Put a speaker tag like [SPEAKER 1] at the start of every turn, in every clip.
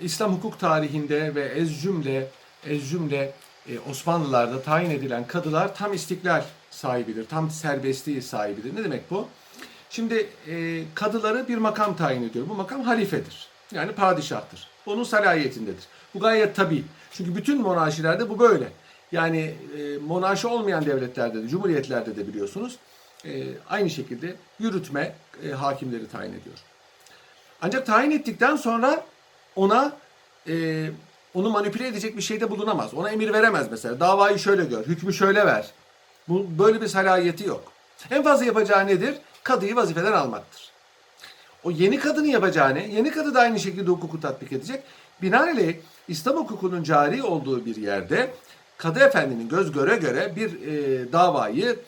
[SPEAKER 1] İslam hukuk tarihinde ve ez cümle, ez cümle e, Osmanlılarda tayin edilen kadılar tam istiklal sahibidir, tam serbestliği sahibidir. Ne demek bu? Şimdi e, kadıları bir makam tayin ediyor. Bu makam halifedir. Yani padişahtır. Onun salahiyetindedir. Bu gayet tabii. Çünkü bütün monarşilerde bu böyle. Yani e, monarşi olmayan devletlerde de, cumhuriyetlerde de biliyorsunuz e, aynı şekilde yürütme e, hakimleri tayin ediyor. Ancak tayin ettikten sonra ona e, onu manipüle edecek bir şeyde bulunamaz. Ona emir veremez mesela. Davayı şöyle gör, hükmü şöyle ver. Bu böyle bir salahiyeti yok. En fazla yapacağı nedir? Kadıyı vazifeden almaktır. O yeni kadının yapacağı ne? Yeni kadı da aynı şekilde hukuku tatbik edecek. Binaenaleyh İslam hukukunun cari olduğu bir yerde kadı efendinin göz göre göre bir e, davayı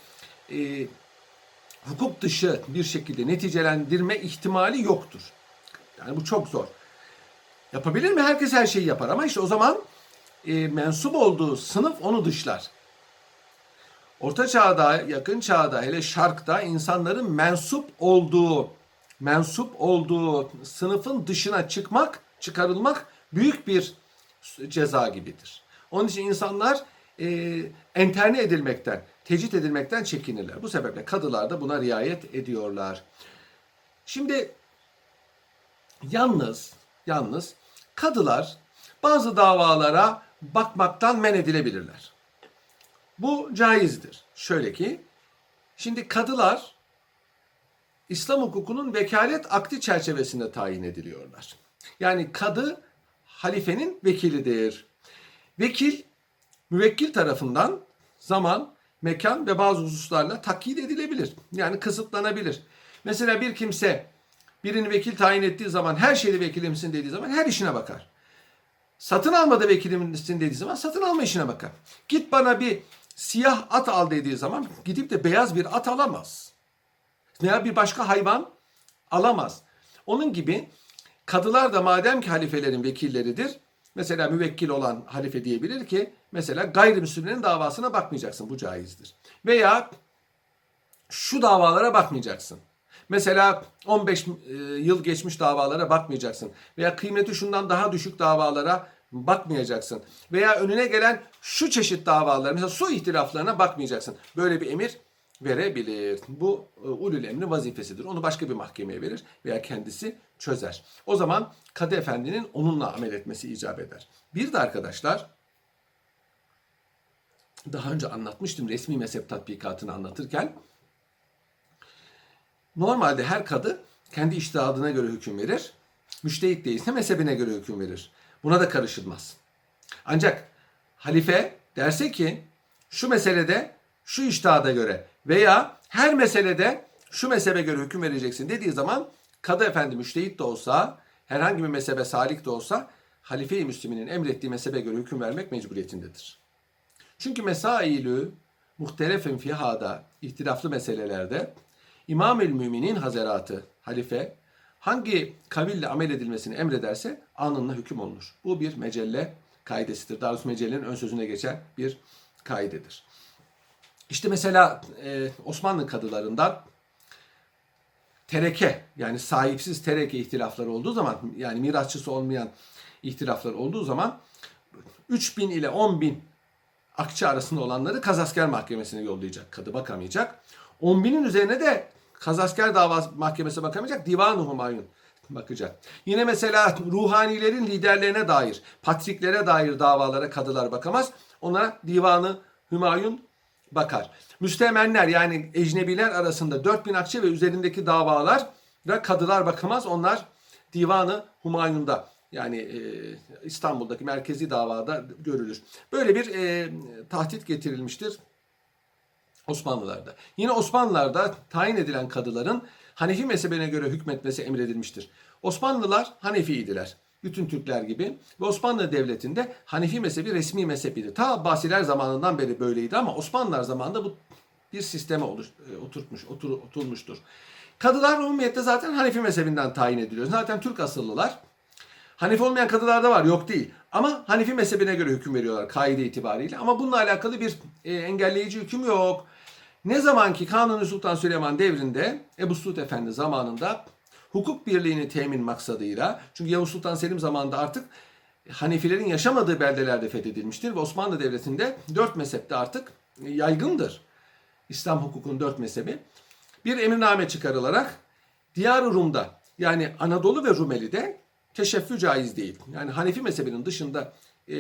[SPEAKER 1] e, hukuk dışı bir şekilde neticelendirme ihtimali yoktur. Yani bu çok zor. Yapabilir mi? Herkes her şeyi yapar ama işte o zaman e, mensup olduğu sınıf onu dışlar. Orta çağda, yakın çağda, hele şarkta insanların mensup olduğu, mensup olduğu sınıfın dışına çıkmak, çıkarılmak büyük bir ceza gibidir. Onun için insanlar e, enterne edilmekten, tecrit edilmekten çekinirler. Bu sebeple kadılar da buna riayet ediyorlar. Şimdi yalnız, yalnız kadılar bazı davalara bakmaktan men edilebilirler. Bu caizdir. Şöyle ki, şimdi kadılar İslam hukukunun vekalet akdi çerçevesinde tayin ediliyorlar. Yani kadı halifenin vekilidir. Vekil müvekkil tarafından zaman, mekan ve bazı hususlarla takyit edilebilir. Yani kısıtlanabilir. Mesela bir kimse birini vekil tayin ettiği zaman her şeyde vekilimsin dediği zaman her işine bakar. Satın almada vekilimsin dediği zaman satın alma işine bakar. Git bana bir siyah at al dediği zaman gidip de beyaz bir at alamaz. Veya bir başka hayvan alamaz. Onun gibi kadılar da madem ki halifelerin vekilleridir, mesela müvekkil olan halife diyebilir ki mesela gayrimüslimlerin davasına bakmayacaksın bu caizdir. Veya şu davalara bakmayacaksın. Mesela 15 e, yıl geçmiş davalara bakmayacaksın. Veya kıymeti şundan daha düşük davalara bakmayacaksın. Veya önüne gelen şu çeşit davalar, mesela su ihtilaflarına bakmayacaksın. Böyle bir emir verebilir. Bu e, ulul emri vazifesidir. Onu başka bir mahkemeye verir veya kendisi çözer. O zaman kadı efendinin onunla amel etmesi icap eder. Bir de arkadaşlar daha önce anlatmıştım resmi mezhep tatbikatını anlatırken Normalde her kadı kendi iştihadına göre hüküm verir. Müştehit değilse mezhebine göre hüküm verir. Buna da karışılmaz. Ancak halife derse ki şu meselede şu iştihada göre veya her meselede şu mezhebe göre hüküm vereceksin dediği zaman kadı efendi müştehit de olsa herhangi bir mezhebe salik de olsa halife-i müsliminin emrettiği mezhebe göre hüküm vermek mecburiyetindedir. Çünkü mesailü muhtelefin fihada ihtilaflı meselelerde İmam-ül Müminin Hazeratı, halife hangi kaville amel edilmesini emrederse anında hüküm olunur. Bu bir mecelle kaidesidir. Darus Mecelle'nin ön sözüne geçen bir kaidedir. İşte mesela e, Osmanlı kadılarından tereke yani sahipsiz tereke ihtilafları olduğu zaman yani mirasçısı olmayan ihtilaflar olduğu zaman 3000 ile 10.000 akçe arasında olanları kazasker mahkemesine yollayacak. Kadı bakamayacak. 10 binin üzerine de kazasker davası mahkemesi bakamayacak. Divan-ı Humayun bakacak. Yine mesela ruhanilerin liderlerine dair, patriklere dair davalara kadılar bakamaz. Ona divanı Hümayun bakar. Müstemenler yani ecnebiler arasında 4000 akçe ve üzerindeki davalar da kadılar bakamaz. Onlar divanı Humayun'da yani e, İstanbul'daki merkezi davada görülür. Böyle bir e, tahdit getirilmiştir Osmanlılarda. Yine Osmanlılarda tayin edilen kadıların Hanefi mezhebine göre hükmetmesi emredilmiştir. Osmanlılar Hanefiydiler. Bütün Türkler gibi. Ve Osmanlı Devleti'nde Hanefi mezhebi resmi mezhebiydi. Ta Abbasiler zamanından beri böyleydi ama Osmanlılar zamanında bu bir sisteme oluş, e, oturtmuş, otur, oturmuştur. Kadılar umumiyette zaten Hanefi mezhebinden tayin ediliyor. Zaten Türk asıllılar. Hanefi olmayan kadılar da var yok değil. Ama Hanefi mezhebine göre hüküm veriyorlar kaide itibariyle. Ama bununla alakalı bir e, engelleyici hüküm yok. Ne zaman ki Kanuni Sultan Süleyman devrinde Ebu Suud Efendi zamanında hukuk birliğini temin maksadıyla çünkü Yavuz Sultan Selim zamanında artık Hanefilerin yaşamadığı beldelerde fethedilmiştir ve Osmanlı Devleti'nde dört mezhepte artık yaygındır. İslam hukukunun dört mezhebi. Bir emirname çıkarılarak Diyar-ı Rum'da yani Anadolu ve Rumeli'de teşeffü caiz değil. Yani Hanefi mezhebinin dışında e,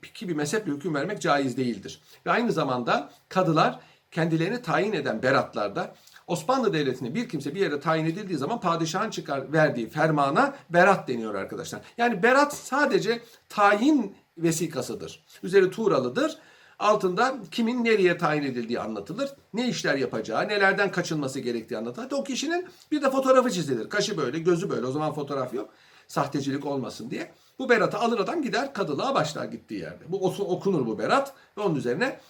[SPEAKER 1] ki bir mezheple hüküm vermek caiz değildir. Ve aynı zamanda kadılar kendilerini tayin eden beratlarda Osmanlı Devleti'ne bir kimse bir yere tayin edildiği zaman padişahın çıkar verdiği fermana berat deniyor arkadaşlar. Yani berat sadece tayin vesikasıdır. Üzeri tuğralıdır. Altında kimin nereye tayin edildiği anlatılır. Ne işler yapacağı, nelerden kaçınması gerektiği anlatılır. Hatta o kişinin bir de fotoğrafı çizilir. Kaşı böyle, gözü böyle. O zaman fotoğraf yok. Sahtecilik olmasın diye. Bu beratı alır adam gider kadılığa başlar gittiği yerde. Bu okunur bu berat ve onun üzerine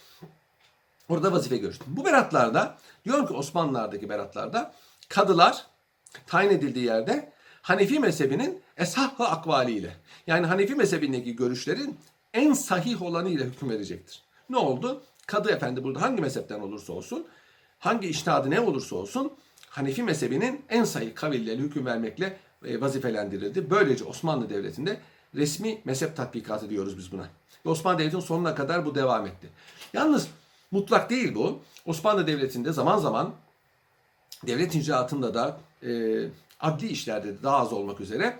[SPEAKER 1] Orada vazife görüştüm. Bu beratlarda diyorum ki Osmanlılar'daki beratlarda kadılar tayin edildiği yerde Hanefi mezhebinin eshahı akvaliyle yani Hanefi mezhebindeki görüşlerin en sahih olanı ile hüküm verecektir. Ne oldu? Kadı efendi burada hangi mezhepten olursa olsun, hangi iştihadı ne olursa olsun Hanefi mezhebinin en sahih kavilleri hüküm vermekle vazifelendirildi. Böylece Osmanlı Devleti'nde resmi mezhep tatbikatı diyoruz biz buna. Ve Osmanlı Devleti'nin sonuna kadar bu devam etti. Yalnız Mutlak değil bu. Osmanlı Devleti'nde zaman zaman devlet icraatında da e, adli işlerde de daha az olmak üzere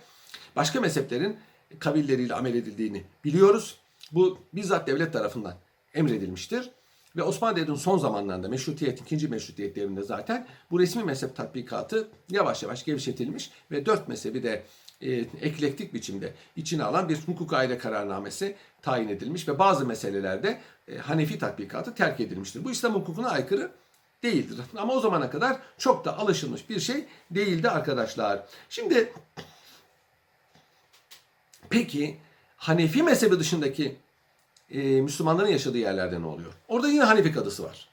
[SPEAKER 1] başka mezheplerin kabilleriyle amel edildiğini biliyoruz. Bu bizzat devlet tarafından emredilmiştir. Ve Osmanlı Devleti'nin son zamanlarında meşrutiyet, ikinci meşrutiyet devrinde zaten bu resmi mezhep tatbikatı yavaş yavaş gevşetilmiş ve dört mezhebi de e, eklektik biçimde içine alan bir hukuk aile kararnamesi tayin edilmiş ve bazı meselelerde e, Hanefi tatbikatı terk edilmiştir. Bu İslam hukukuna aykırı değildir. Ama o zamana kadar çok da alışılmış bir şey değildi arkadaşlar. Şimdi peki Hanefi mezhebi dışındaki e, Müslümanların yaşadığı yerlerde ne oluyor? Orada yine Hanefi kadısı var.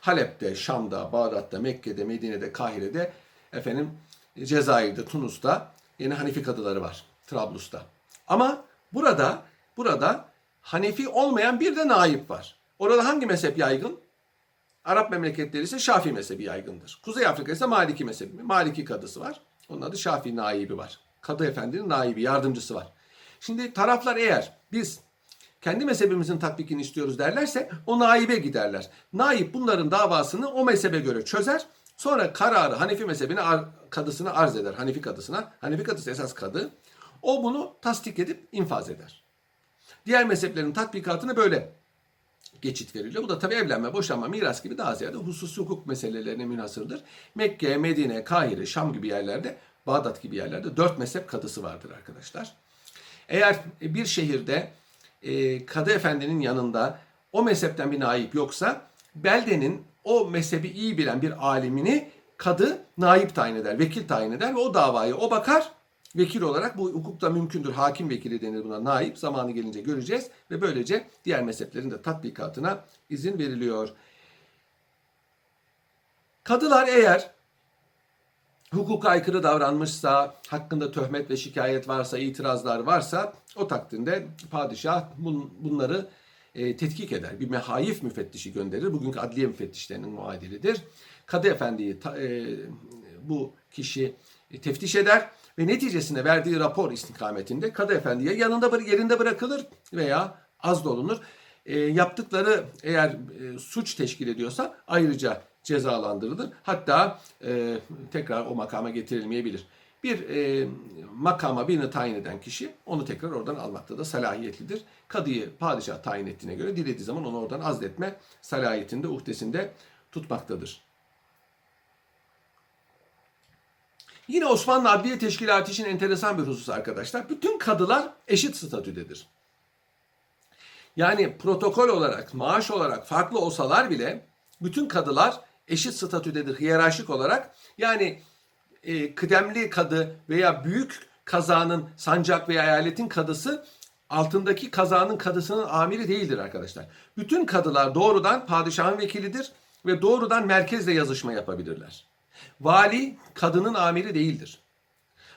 [SPEAKER 1] Halep'te, Şam'da, Bağdat'ta, Mekke'de, Medine'de, Kahire'de, efendim Cezayir'de, Tunus'ta yine Hanefi kadıları var. Trablus'ta. Ama burada burada Hanefi olmayan bir de naip var. Orada hangi mezhep yaygın? Arap memleketleri ise Şafii mezhebi yaygındır. Kuzey Afrika ise Maliki mezhebi. Maliki kadısı var. Onun adı Şafii naibi var. Kadı efendinin naibi, yardımcısı var. Şimdi taraflar eğer biz kendi mezhebimizin tatbikini istiyoruz derlerse o naibe giderler. Naip bunların davasını o mezhebe göre çözer. Sonra kararı Hanefi mezhebine kadısına arz eder. Hanefi kadısına. Hanefi kadısı esas kadı. O bunu tasdik edip infaz eder. Diğer mezheplerin tatbikatını böyle geçit veriliyor. Bu da tabii evlenme, boşanma, miras gibi daha ziyade hususi hukuk meselelerine münhasırdır. Mekke, Medine, Kahire, Şam gibi yerlerde, Bağdat gibi yerlerde dört mezhep kadısı vardır arkadaşlar. Eğer bir şehirde e, kadı efendinin yanında o mezhepten bir naip yoksa beldenin o mezhebi iyi bilen bir alimini kadı naip tayin eder, vekil tayin eder ve o davayı o bakar vekil olarak bu hukukta mümkündür. Hakim vekili denir buna. Naip zamanı gelince göreceğiz ve böylece diğer mezheplerin de tatbikatına izin veriliyor. Kadılar eğer hukuka aykırı davranmışsa, hakkında töhmet ve şikayet varsa, itirazlar varsa o takdirde padişah bun, bunları e, tetkik eder. Bir mehayif müfettişi gönderir. Bugünkü adliye müfettişlerinin muadilidir. Kadı efendiyi ta, e, bu kişi e, teftiş eder ve neticesinde verdiği rapor istikametinde kadı efendiye yanında yerinde bırakılır veya az dolunur. E, yaptıkları eğer e, suç teşkil ediyorsa ayrıca cezalandırılır. Hatta e, tekrar o makama getirilmeyebilir. Bir e, makama birini tayin eden kişi onu tekrar oradan almakta da salahiyetlidir. Kadıyı padişah tayin ettiğine göre dilediği zaman onu oradan azletme salahiyetinde, uhdesinde tutmaktadır. Yine Osmanlı Adliye Teşkilatı için enteresan bir husus arkadaşlar. Bütün kadılar eşit statüdedir. Yani protokol olarak, maaş olarak farklı olsalar bile bütün kadılar eşit statüdedir hiyerarşik olarak. Yani e, kıdemli kadı veya büyük kazanın sancak veya eyaletin kadısı altındaki kazanın kadısının amiri değildir arkadaşlar. Bütün kadılar doğrudan padişahın vekilidir ve doğrudan merkezle yazışma yapabilirler. Vali kadının amiri değildir.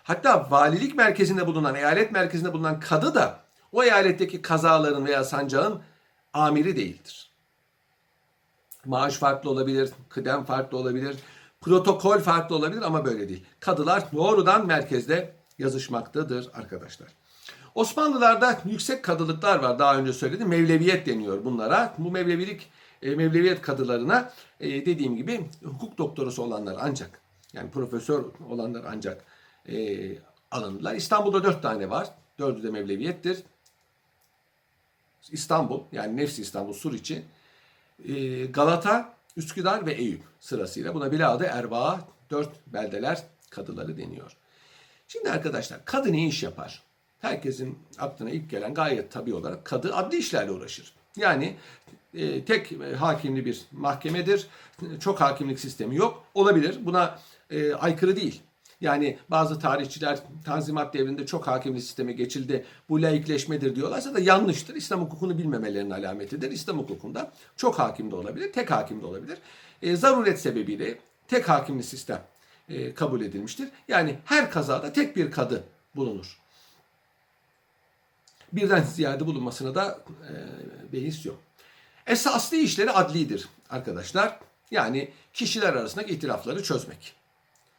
[SPEAKER 1] Hatta valilik merkezinde bulunan, eyalet merkezinde bulunan kadı da o eyaletteki kazaların veya sancağın amiri değildir. Maaş farklı olabilir, kıdem farklı olabilir. Protokol farklı olabilir ama böyle değil. Kadılar doğrudan merkezde yazışmaktadır arkadaşlar. Osmanlılarda yüksek kadılıklar var. Daha önce söyledim. Mevleviyet deniyor bunlara. Bu mevlevilik e, mevleviyet kadılarına e, dediğim gibi hukuk doktorusu olanlar ancak yani profesör olanlar ancak e, alındılar. İstanbul'da dört tane var. Dördü de mevleviyettir. İstanbul yani Nefsi İstanbul Suriçi, e, Galata, Üsküdar ve Eyüp sırasıyla. Buna bile adı Erbaa, dört beldeler kadıları deniyor. Şimdi arkadaşlar kadı ne iş yapar? Herkesin aklına ilk gelen gayet tabii olarak kadı adli işlerle uğraşır. Yani e, tek e, hakimli bir mahkemedir. Çok hakimlik sistemi yok. Olabilir. Buna e, aykırı değil. Yani bazı tarihçiler Tanzimat devrinde çok hakimli sisteme geçildi. Bu laikleşmedir diyorlarsa da yanlıştır. İslam hukukunu bilmemelerinin alametidir. İslam hukukunda çok hakim de olabilir, tek hakim de olabilir. E, zaruret sebebiyle tek hakimli sistem e, kabul edilmiştir. Yani her kazada tek bir kadı bulunur. Birden ziyade bulunmasına da e, beis yok. Esaslı işleri adlidir arkadaşlar. Yani kişiler arasındaki ihtilafları çözmek.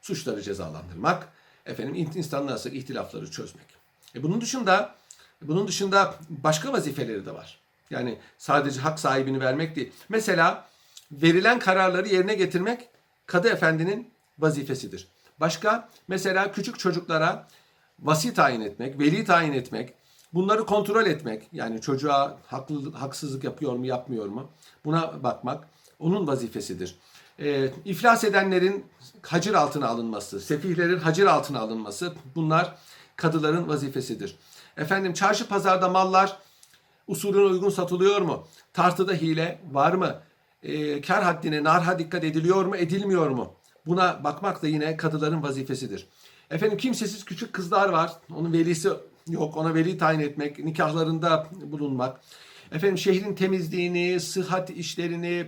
[SPEAKER 1] Suçları cezalandırmak. Efendim insanlar arasındaki ihtilafları çözmek. E bunun dışında bunun dışında başka vazifeleri de var. Yani sadece hak sahibini vermek değil. Mesela verilen kararları yerine getirmek kadı efendinin vazifesidir. Başka mesela küçük çocuklara vasi tayin etmek, veli tayin etmek, bunları kontrol etmek yani çocuğa haklı, haksızlık yapıyor mu yapmıyor mu buna bakmak onun vazifesidir. E, iflas edenlerin hacir altına alınması, sefihlerin hacir altına alınması bunlar kadıların vazifesidir. Efendim çarşı pazarda mallar usulüne uygun satılıyor mu? Tartıda hile var mı? E, kar haddine, narha dikkat ediliyor mu, edilmiyor mu? Buna bakmak da yine kadıların vazifesidir. Efendim kimsesiz küçük kızlar var. Onun velisi yok. Ona veli tayin etmek, nikahlarında bulunmak. Efendim şehrin temizliğini, sıhhat işlerini,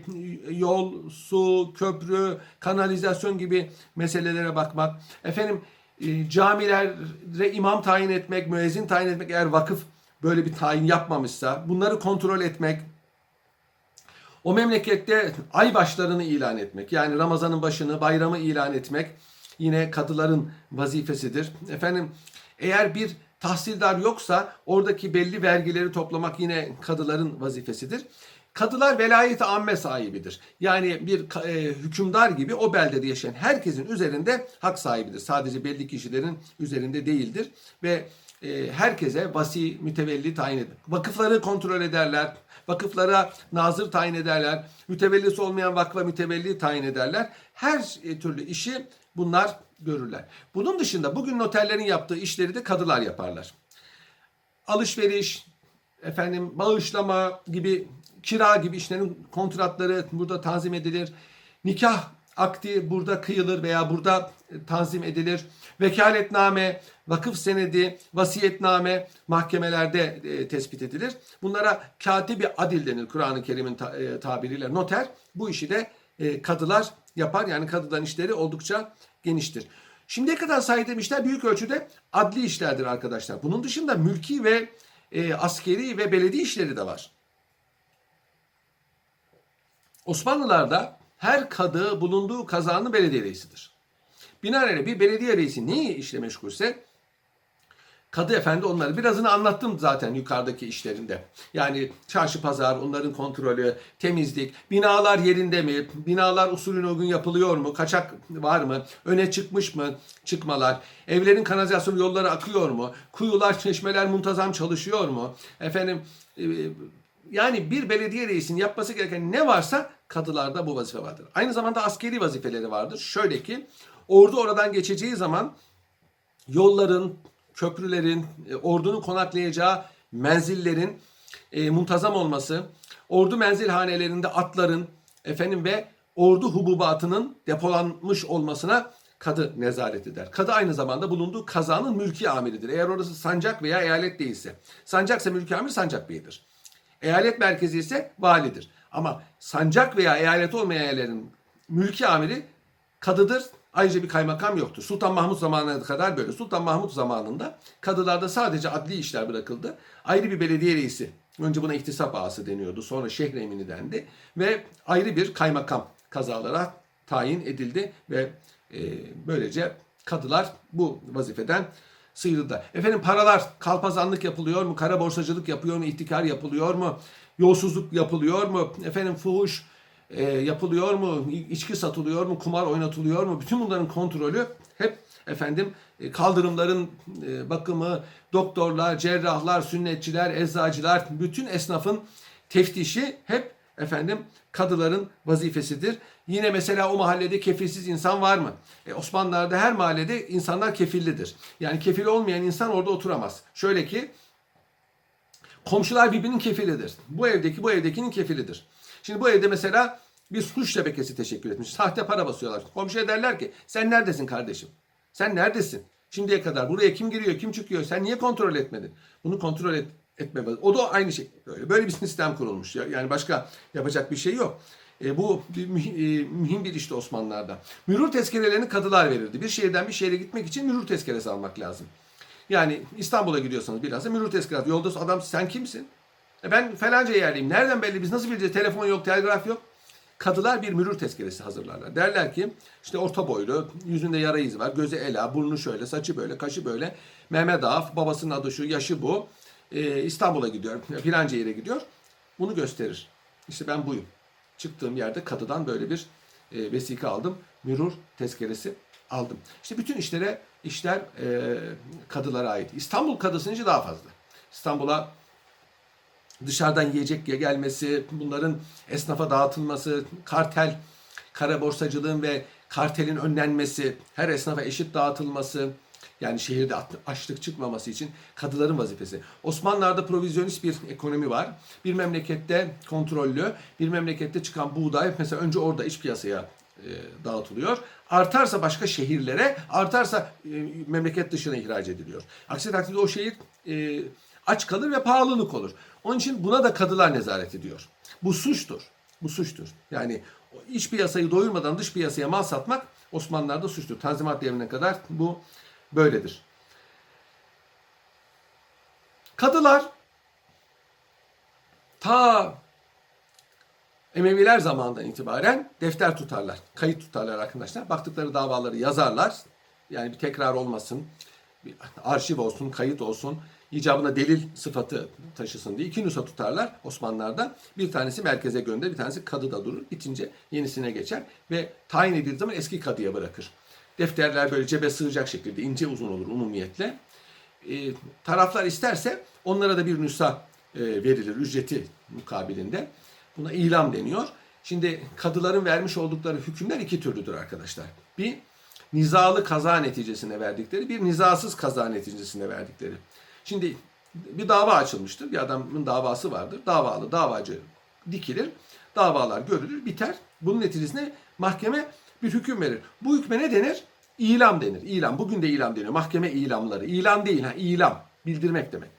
[SPEAKER 1] yol, su, köprü, kanalizasyon gibi meselelere bakmak. Efendim e, camilere imam tayin etmek, müezzin tayin etmek eğer vakıf böyle bir tayin yapmamışsa bunları kontrol etmek. O memlekette ay başlarını ilan etmek yani Ramazan'ın başını, bayramı ilan etmek yine kadıların vazifesidir. Efendim eğer bir tahsildar yoksa oradaki belli vergileri toplamak yine kadıların vazifesidir. Kadılar velayet amme sahibidir. Yani bir e, hükümdar gibi o beldede yaşayan herkesin üzerinde hak sahibidir. Sadece belli kişilerin üzerinde değildir ve e, herkese vasi mütevelli tayin eder. Vakıfları kontrol ederler. Vakıflara nazır tayin ederler. Mütevellisi olmayan vakfa mütevelli tayin ederler. Her e, türlü işi bunlar görürler. Bunun dışında bugün noterlerin yaptığı işleri de kadılar yaparlar. Alışveriş, efendim bağışlama gibi, kira gibi işlerin kontratları burada tanzim edilir. Nikah akdi burada kıyılır veya burada e, tanzim edilir. Vekaletname, vakıf senedi, vasiyetname mahkemelerde e, tespit edilir. Bunlara katibi adil denir Kur'an-ı Kerim'in ta, e, tabiriyle noter. Bu işi de e, kadılar yapar. Yani kadıdan işleri oldukça geniştir. Şimdiye kadar saydığım işler büyük ölçüde adli işlerdir arkadaşlar. Bunun dışında mülki ve e, askeri ve belediye işleri de var. Osmanlılarda her kadı bulunduğu kazanın belediye reisidir. Binaenaleyh bir belediye reisi neyi işle meşgulse Kadı Efendi onları birazını anlattım zaten yukarıdaki işlerinde. Yani çarşı pazar, onların kontrolü, temizlik, binalar yerinde mi, binalar usulüne uygun yapılıyor mu, kaçak var mı, öne çıkmış mı çıkmalar, evlerin kanalizasyon yolları akıyor mu, kuyular, çeşmeler muntazam çalışıyor mu, efendim e, yani bir belediye reisinin yapması gereken ne varsa kadılarda bu vazife vardır. Aynı zamanda askeri vazifeleri vardır. Şöyle ki ordu oradan geçeceği zaman yolların, köprülerin, e, ordunun konaklayacağı menzillerin e, muntazam olması, ordu menzilhanelerinde atların efendim ve ordu hububatının depolanmış olmasına kadı nezaret eder. Kadı aynı zamanda bulunduğu kazanın mülki amiridir. Eğer orası sancak veya eyalet değilse. Sancaksa mülki amir sancak beydir. Eyalet merkezi ise validir. Ama sancak veya eyalet olmayan yerlerin mülki amiri kadıdır. Ayrıca bir kaymakam yoktu. Sultan Mahmut zamanına kadar böyle. Sultan Mahmut zamanında kadılarda sadece adli işler bırakıldı. Ayrı bir belediye reisi. Önce buna ihtisap ağası deniyordu. Sonra şehre emini dendi. Ve ayrı bir kaymakam kazalara tayin edildi ve e, böylece kadılar bu vazifeden sıyrıldı. Efendim paralar kalpazanlık yapılıyor mu? Kara borsacılık yapıyor mu? İhtikar yapılıyor mu? Yolsuzluk yapılıyor mu? Efendim fuhuş e, yapılıyor mu? İçki satılıyor mu? Kumar oynatılıyor mu? Bütün bunların kontrolü hep efendim e, kaldırımların e, bakımı, doktorlar, cerrahlar, sünnetçiler, eczacılar, bütün esnafın teftişi hep efendim kadıların vazifesidir. Yine mesela o mahallede kefilsiz insan var mı? E, Osmanlılar'da her mahallede insanlar kefillidir. Yani kefil olmayan insan orada oturamaz. Şöyle ki komşular birbirinin kefilidir. Bu evdeki bu evdekinin kefilidir. Şimdi bu evde mesela bir suç şebekesi teşekkür etmiş. Sahte para basıyorlar. Komşuya derler ki sen neredesin kardeşim? Sen neredesin? Şimdiye kadar buraya kim giriyor, kim çıkıyor? Sen niye kontrol etmedin? Bunu kontrol et, etme. O da aynı şey. Böyle, böyle bir sistem kurulmuş. Ya- Yani başka yapacak bir şey yok. E, bu bir, e, mühim bir işte Osmanlılar'da. Mürür tezkerelerini kadılar verirdi. Bir şehirden bir şehre gitmek için mürür tezkeresi almak lazım. Yani İstanbul'a gidiyorsanız bilhassa mürür tezkeresi. Yolda adam sen kimsin? E ben falanca yerliyim. Nereden belli? Biz nasıl bileceğiz? Telefon yok, telgraf yok. Kadılar bir mürür tezkeresi hazırlarlar. Derler ki işte orta boylu, yüzünde yara izi var, gözü ela, burnu şöyle, saçı böyle, kaşı böyle. Mehmet Ağa, babasının adı şu, yaşı bu. Ee, İstanbul'a gidiyor, filanca yere gidiyor. Bunu gösterir. İşte ben buyum. Çıktığım yerde kadıdan böyle bir e, vesika aldım. Mürür tezkeresi aldım. İşte bütün işlere işler e, kadılara ait. İstanbul kadısınca daha fazla. İstanbul'a dışarıdan yiyecek gelmesi, bunların esnafa dağıtılması, kartel, kara borsacılığın ve kartelin önlenmesi, her esnafa eşit dağıtılması, yani şehirde açlık çıkmaması için kadıların vazifesi. Osmanlılar'da provizyonist bir ekonomi var. Bir memlekette kontrollü, bir memlekette çıkan buğday mesela önce orada iç piyasaya e, dağıtılıyor. Artarsa başka şehirlere, artarsa e, memleket dışına ihraç ediliyor. Aksi takdirde o şehir e, aç kalır ve pahalılık olur. Onun için buna da kadılar nezaret ediyor. Bu suçtur. Bu suçtur. Yani iç piyasayı doyurmadan dış piyasaya mal satmak Osmanlılar'da suçtur. Tanzimat devrine kadar bu böyledir. Kadılar ta Emeviler zamanından itibaren defter tutarlar, kayıt tutarlar arkadaşlar. Baktıkları davaları yazarlar. Yani bir tekrar olmasın, bir arşiv olsun, kayıt olsun, icabına delil sıfatı taşısın diye iki nüsa tutarlar Osmanlılar'da. Bir tanesi merkeze gönderir, bir tanesi kadıda durur. Bitince yenisine geçer ve tayin edildiği zaman eski kadıya bırakır. Defterler böyle cebe sığacak şekilde ince uzun olur umumiyetle. E, taraflar isterse onlara da bir nüsa e, verilir ücreti mukabilinde. Buna ilam deniyor. Şimdi kadıların vermiş oldukları hükümler iki türlüdür arkadaşlar. Bir nizalı kaza neticesinde verdikleri, bir nizasız kaza neticesinde verdikleri. Şimdi bir dava açılmıştır. Bir adamın davası vardır. Davalı, davacı dikilir. Davalar görülür, biter. Bunun neticesinde mahkeme bir hüküm verir. Bu hükme ne denir? İlam denir. İlam. Bugün de ilam deniyor. Mahkeme ilamları. İlan değil ha, ilam. Bildirmek demek.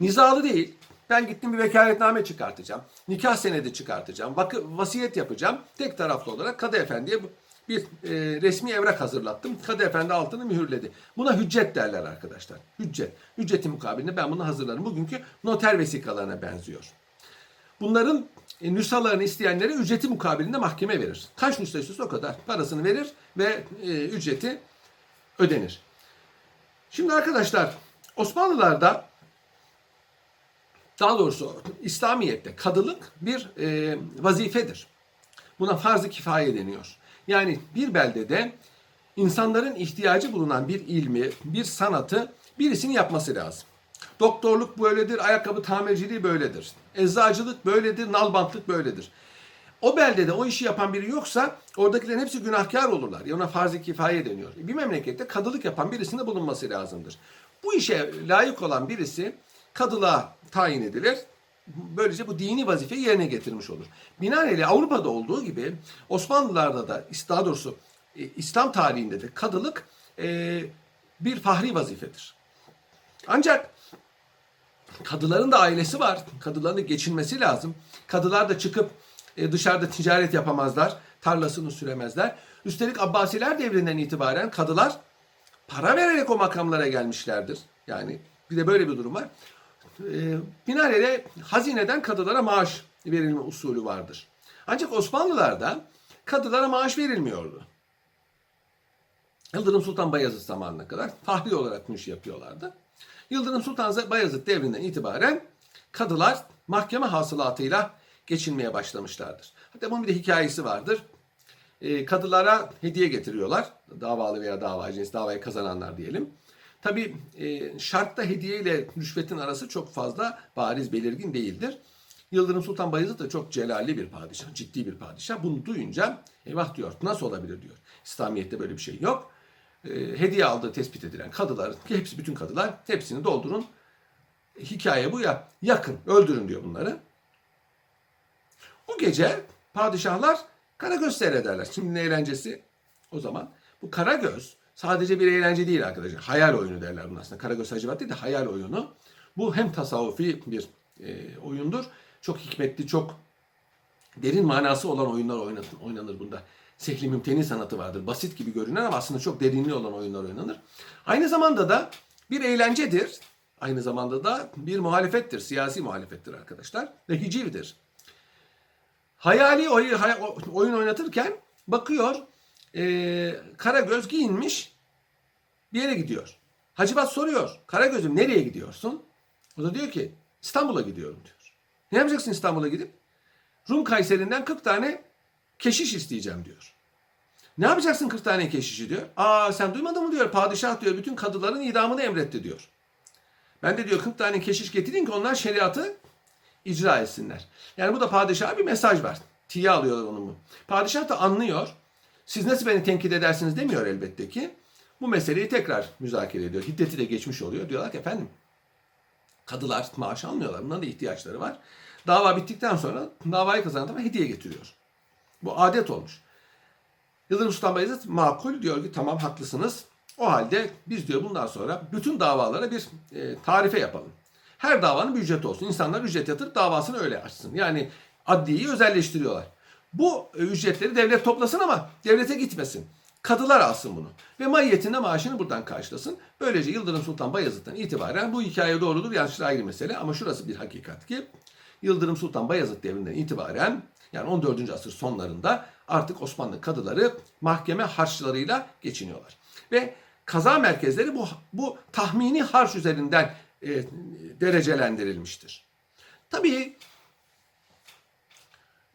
[SPEAKER 1] Nizalı değil. Ben gittim bir vekaletname çıkartacağım. Nikah senedi çıkartacağım. Vakı, vasiyet yapacağım. Tek taraflı olarak Kadı Efendi'ye bu- bir e, resmi evrak hazırlattım. Kadı Efendi altını mühürledi. Buna hüccet derler arkadaşlar. Hüccet. Hüccetin mukabilinde ben bunu hazırlarım. Bugünkü noter vesikalarına benziyor. Bunların e, nüshalarını isteyenlere ücreti mukabilinde mahkeme verir. Kaç nüsha istiyorsa o kadar parasını verir ve e, ücreti ödenir. Şimdi arkadaşlar Osmanlılar'da daha doğrusu İslamiyet'te kadılık bir e, vazifedir. Buna farz-ı kifaye deniyor. Yani bir beldede insanların ihtiyacı bulunan bir ilmi, bir sanatı birisinin yapması lazım. Doktorluk böyledir, ayakkabı tamirciliği böyledir. Eczacılık böyledir, nalbantlık böyledir. O beldede o işi yapan biri yoksa oradakilerin hepsi günahkar olurlar. Ya ona farz-ı kifaye deniyor. Bir memlekette kadılık yapan birisinin de bulunması lazımdır. Bu işe layık olan birisi kadılığa tayin edilir. Böylece bu dini vazifeyi yerine getirmiş olur. Binaenaleyh Avrupa'da olduğu gibi Osmanlılar'da da daha doğrusu e, İslam tarihinde de kadılık e, bir fahri vazifedir. Ancak kadıların da ailesi var. Kadıların da geçinmesi lazım. Kadılar da çıkıp e, dışarıda ticaret yapamazlar. Tarlasını süremezler. Üstelik Abbasiler devrinden itibaren kadılar para vererek o makamlara gelmişlerdir. Yani bir de böyle bir durum var. E, binaenaleyh hazineden kadılara maaş verilme usulü vardır. Ancak Osmanlılar'da kadılara maaş verilmiyordu. Yıldırım Sultan Bayezid zamanına kadar fahri olarak bu işi yapıyorlardı. Yıldırım Sultan Bayezid devrinden itibaren kadılar mahkeme hasılatıyla geçinmeye başlamışlardır. Hatta bunun bir de hikayesi vardır. E, kadılara hediye getiriyorlar. Davalı veya davacı, davayı kazananlar diyelim. Tabi e, şartta hediye ile rüşvetin arası çok fazla bariz belirgin değildir. Yıldırım Sultan Bayezid de çok celalli bir padişah, ciddi bir padişah. Bunu duyunca eyvah diyor nasıl olabilir diyor. İslamiyet'te böyle bir şey yok. E, hediye aldığı tespit edilen kadılar, ki hepsi bütün kadılar hepsini doldurun. Hikaye bu ya yakın öldürün diyor bunları. O gece padişahlar Karagöz seyrederler. Şimdi eğlencesi? O zaman bu Karagöz sadece bir eğlence değil arkadaşlar. Hayal oyunu derler bunun aslında. Karagöz Hacivat değil de hayal oyunu. Bu hem tasavvufi bir e, oyundur. Çok hikmetli, çok derin manası olan oyunlar oynanır, oynanır bunda. Sehli mümteni sanatı vardır. Basit gibi görünen ama aslında çok derinliği olan oyunlar oynanır. Aynı zamanda da bir eğlencedir. Aynı zamanda da bir muhalefettir. Siyasi muhalefettir arkadaşlar. Ve hicivdir. Hayali oyun oynatırken bakıyor e, Karagöz giyinmiş bir yere gidiyor. Hacivat soruyor. Karagöz'üm nereye gidiyorsun? O da diyor ki İstanbul'a gidiyorum diyor. Ne yapacaksın İstanbul'a gidip? Rum Kayseri'nden 40 tane keşiş isteyeceğim diyor. Ne yapacaksın 40 tane keşişi diyor. Aa sen duymadın mı diyor. Padişah diyor bütün kadıların idamını emretti diyor. Ben de diyor 40 tane keşiş getirin ki onlar şeriatı icra etsinler. Yani bu da padişaha bir mesaj var. Tiye alıyorlar onu mu? Padişah da anlıyor. Siz nasıl beni tenkit edersiniz demiyor elbette ki. Bu meseleyi tekrar müzakere ediyor. Hiddeti de geçmiş oluyor. Diyorlar ki efendim kadılar maaş almıyorlar. Bunların da ihtiyaçları var. Dava bittikten sonra davayı kazanan tarafa hediye getiriyor. Bu adet olmuş. Yıldırım Sultan Bayezid makul diyor ki tamam haklısınız. O halde biz diyor bundan sonra bütün davalara bir e, tarife yapalım. Her davanın bir ücreti olsun. İnsanlar ücret yatırıp davasını öyle açsın. Yani adliyeyi özelleştiriyorlar. Bu ücretleri devlet toplasın ama devlete gitmesin. Kadılar alsın bunu. Ve mahiyetinde maaşını buradan karşılasın. Böylece Yıldırım Sultan Bayezid'den itibaren bu hikaye doğrudur yanlıştır ayrı mesele. Ama şurası bir hakikat ki Yıldırım Sultan Bayezid devrinden itibaren yani 14. asır sonlarında artık Osmanlı kadıları mahkeme harçlarıyla geçiniyorlar. Ve kaza merkezleri bu, bu tahmini harç üzerinden e, derecelendirilmiştir. Tabii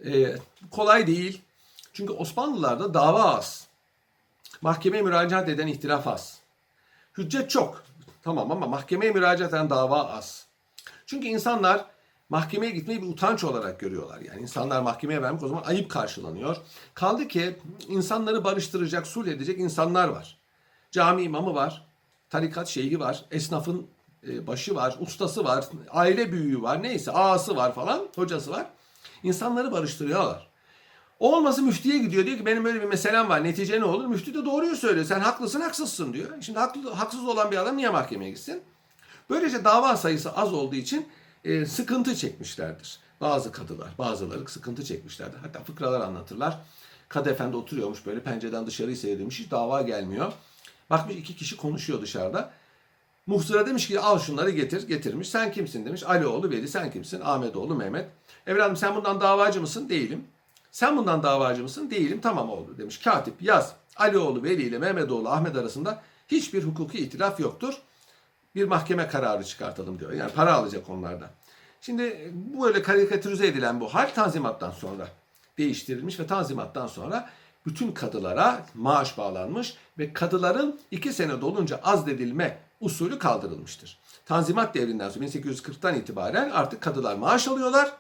[SPEAKER 1] e, kolay değil. Çünkü Osmanlılarda dava az. Mahkemeye müracaat eden ihtilaf az. Hüccet çok. Tamam ama mahkemeye müracaat eden dava az. Çünkü insanlar mahkemeye gitmeyi bir utanç olarak görüyorlar. Yani insanlar mahkemeye vermek o zaman ayıp karşılanıyor. Kaldı ki insanları barıştıracak, sulh edecek insanlar var. Cami imamı var, tarikat şeyhi var, esnafın e, başı var, ustası var, aile büyüğü var, neyse ağası var falan, hocası var. İnsanları barıştırıyorlar. O olması müftiye gidiyor diyor ki benim böyle bir meselem var. Netice ne olur? Müfti de doğruyu söylüyor. Sen haklısın haksızsın diyor. Şimdi haklı, haksız olan bir adam niye mahkemeye gitsin? Böylece dava sayısı az olduğu için e, sıkıntı çekmişlerdir. Bazı kadılar, bazıları sıkıntı çekmişlerdir. Hatta fıkralar anlatırlar. Kadı efendi oturuyormuş böyle pencereden dışarıyı seyrediyormuş. Hiç dava gelmiyor. Bakmış iki kişi konuşuyor dışarıda. Muhsıra demiş ki al şunları getir. Getirmiş. Sen kimsin demiş. Alioğlu Veli sen kimsin? Ahmetoğlu Mehmet. Evladım sen bundan davacı mısın? Değilim. Sen bundan davacı mısın? Değilim. Tamam oldu demiş. Katip yaz. Alioğlu Veli ile Mehmetoğlu Ahmet arasında hiçbir hukuki itilaf yoktur. Bir mahkeme kararı çıkartalım diyor. Yani para alacak onlardan. Şimdi bu böyle karikatürize edilen bu hal tanzimattan sonra değiştirilmiş ve tanzimattan sonra bütün kadılara maaş bağlanmış ve kadıların iki sene dolunca azledilme usulü kaldırılmıştır. Tanzimat devrinden sonra 1840'tan itibaren artık kadılar maaş alıyorlar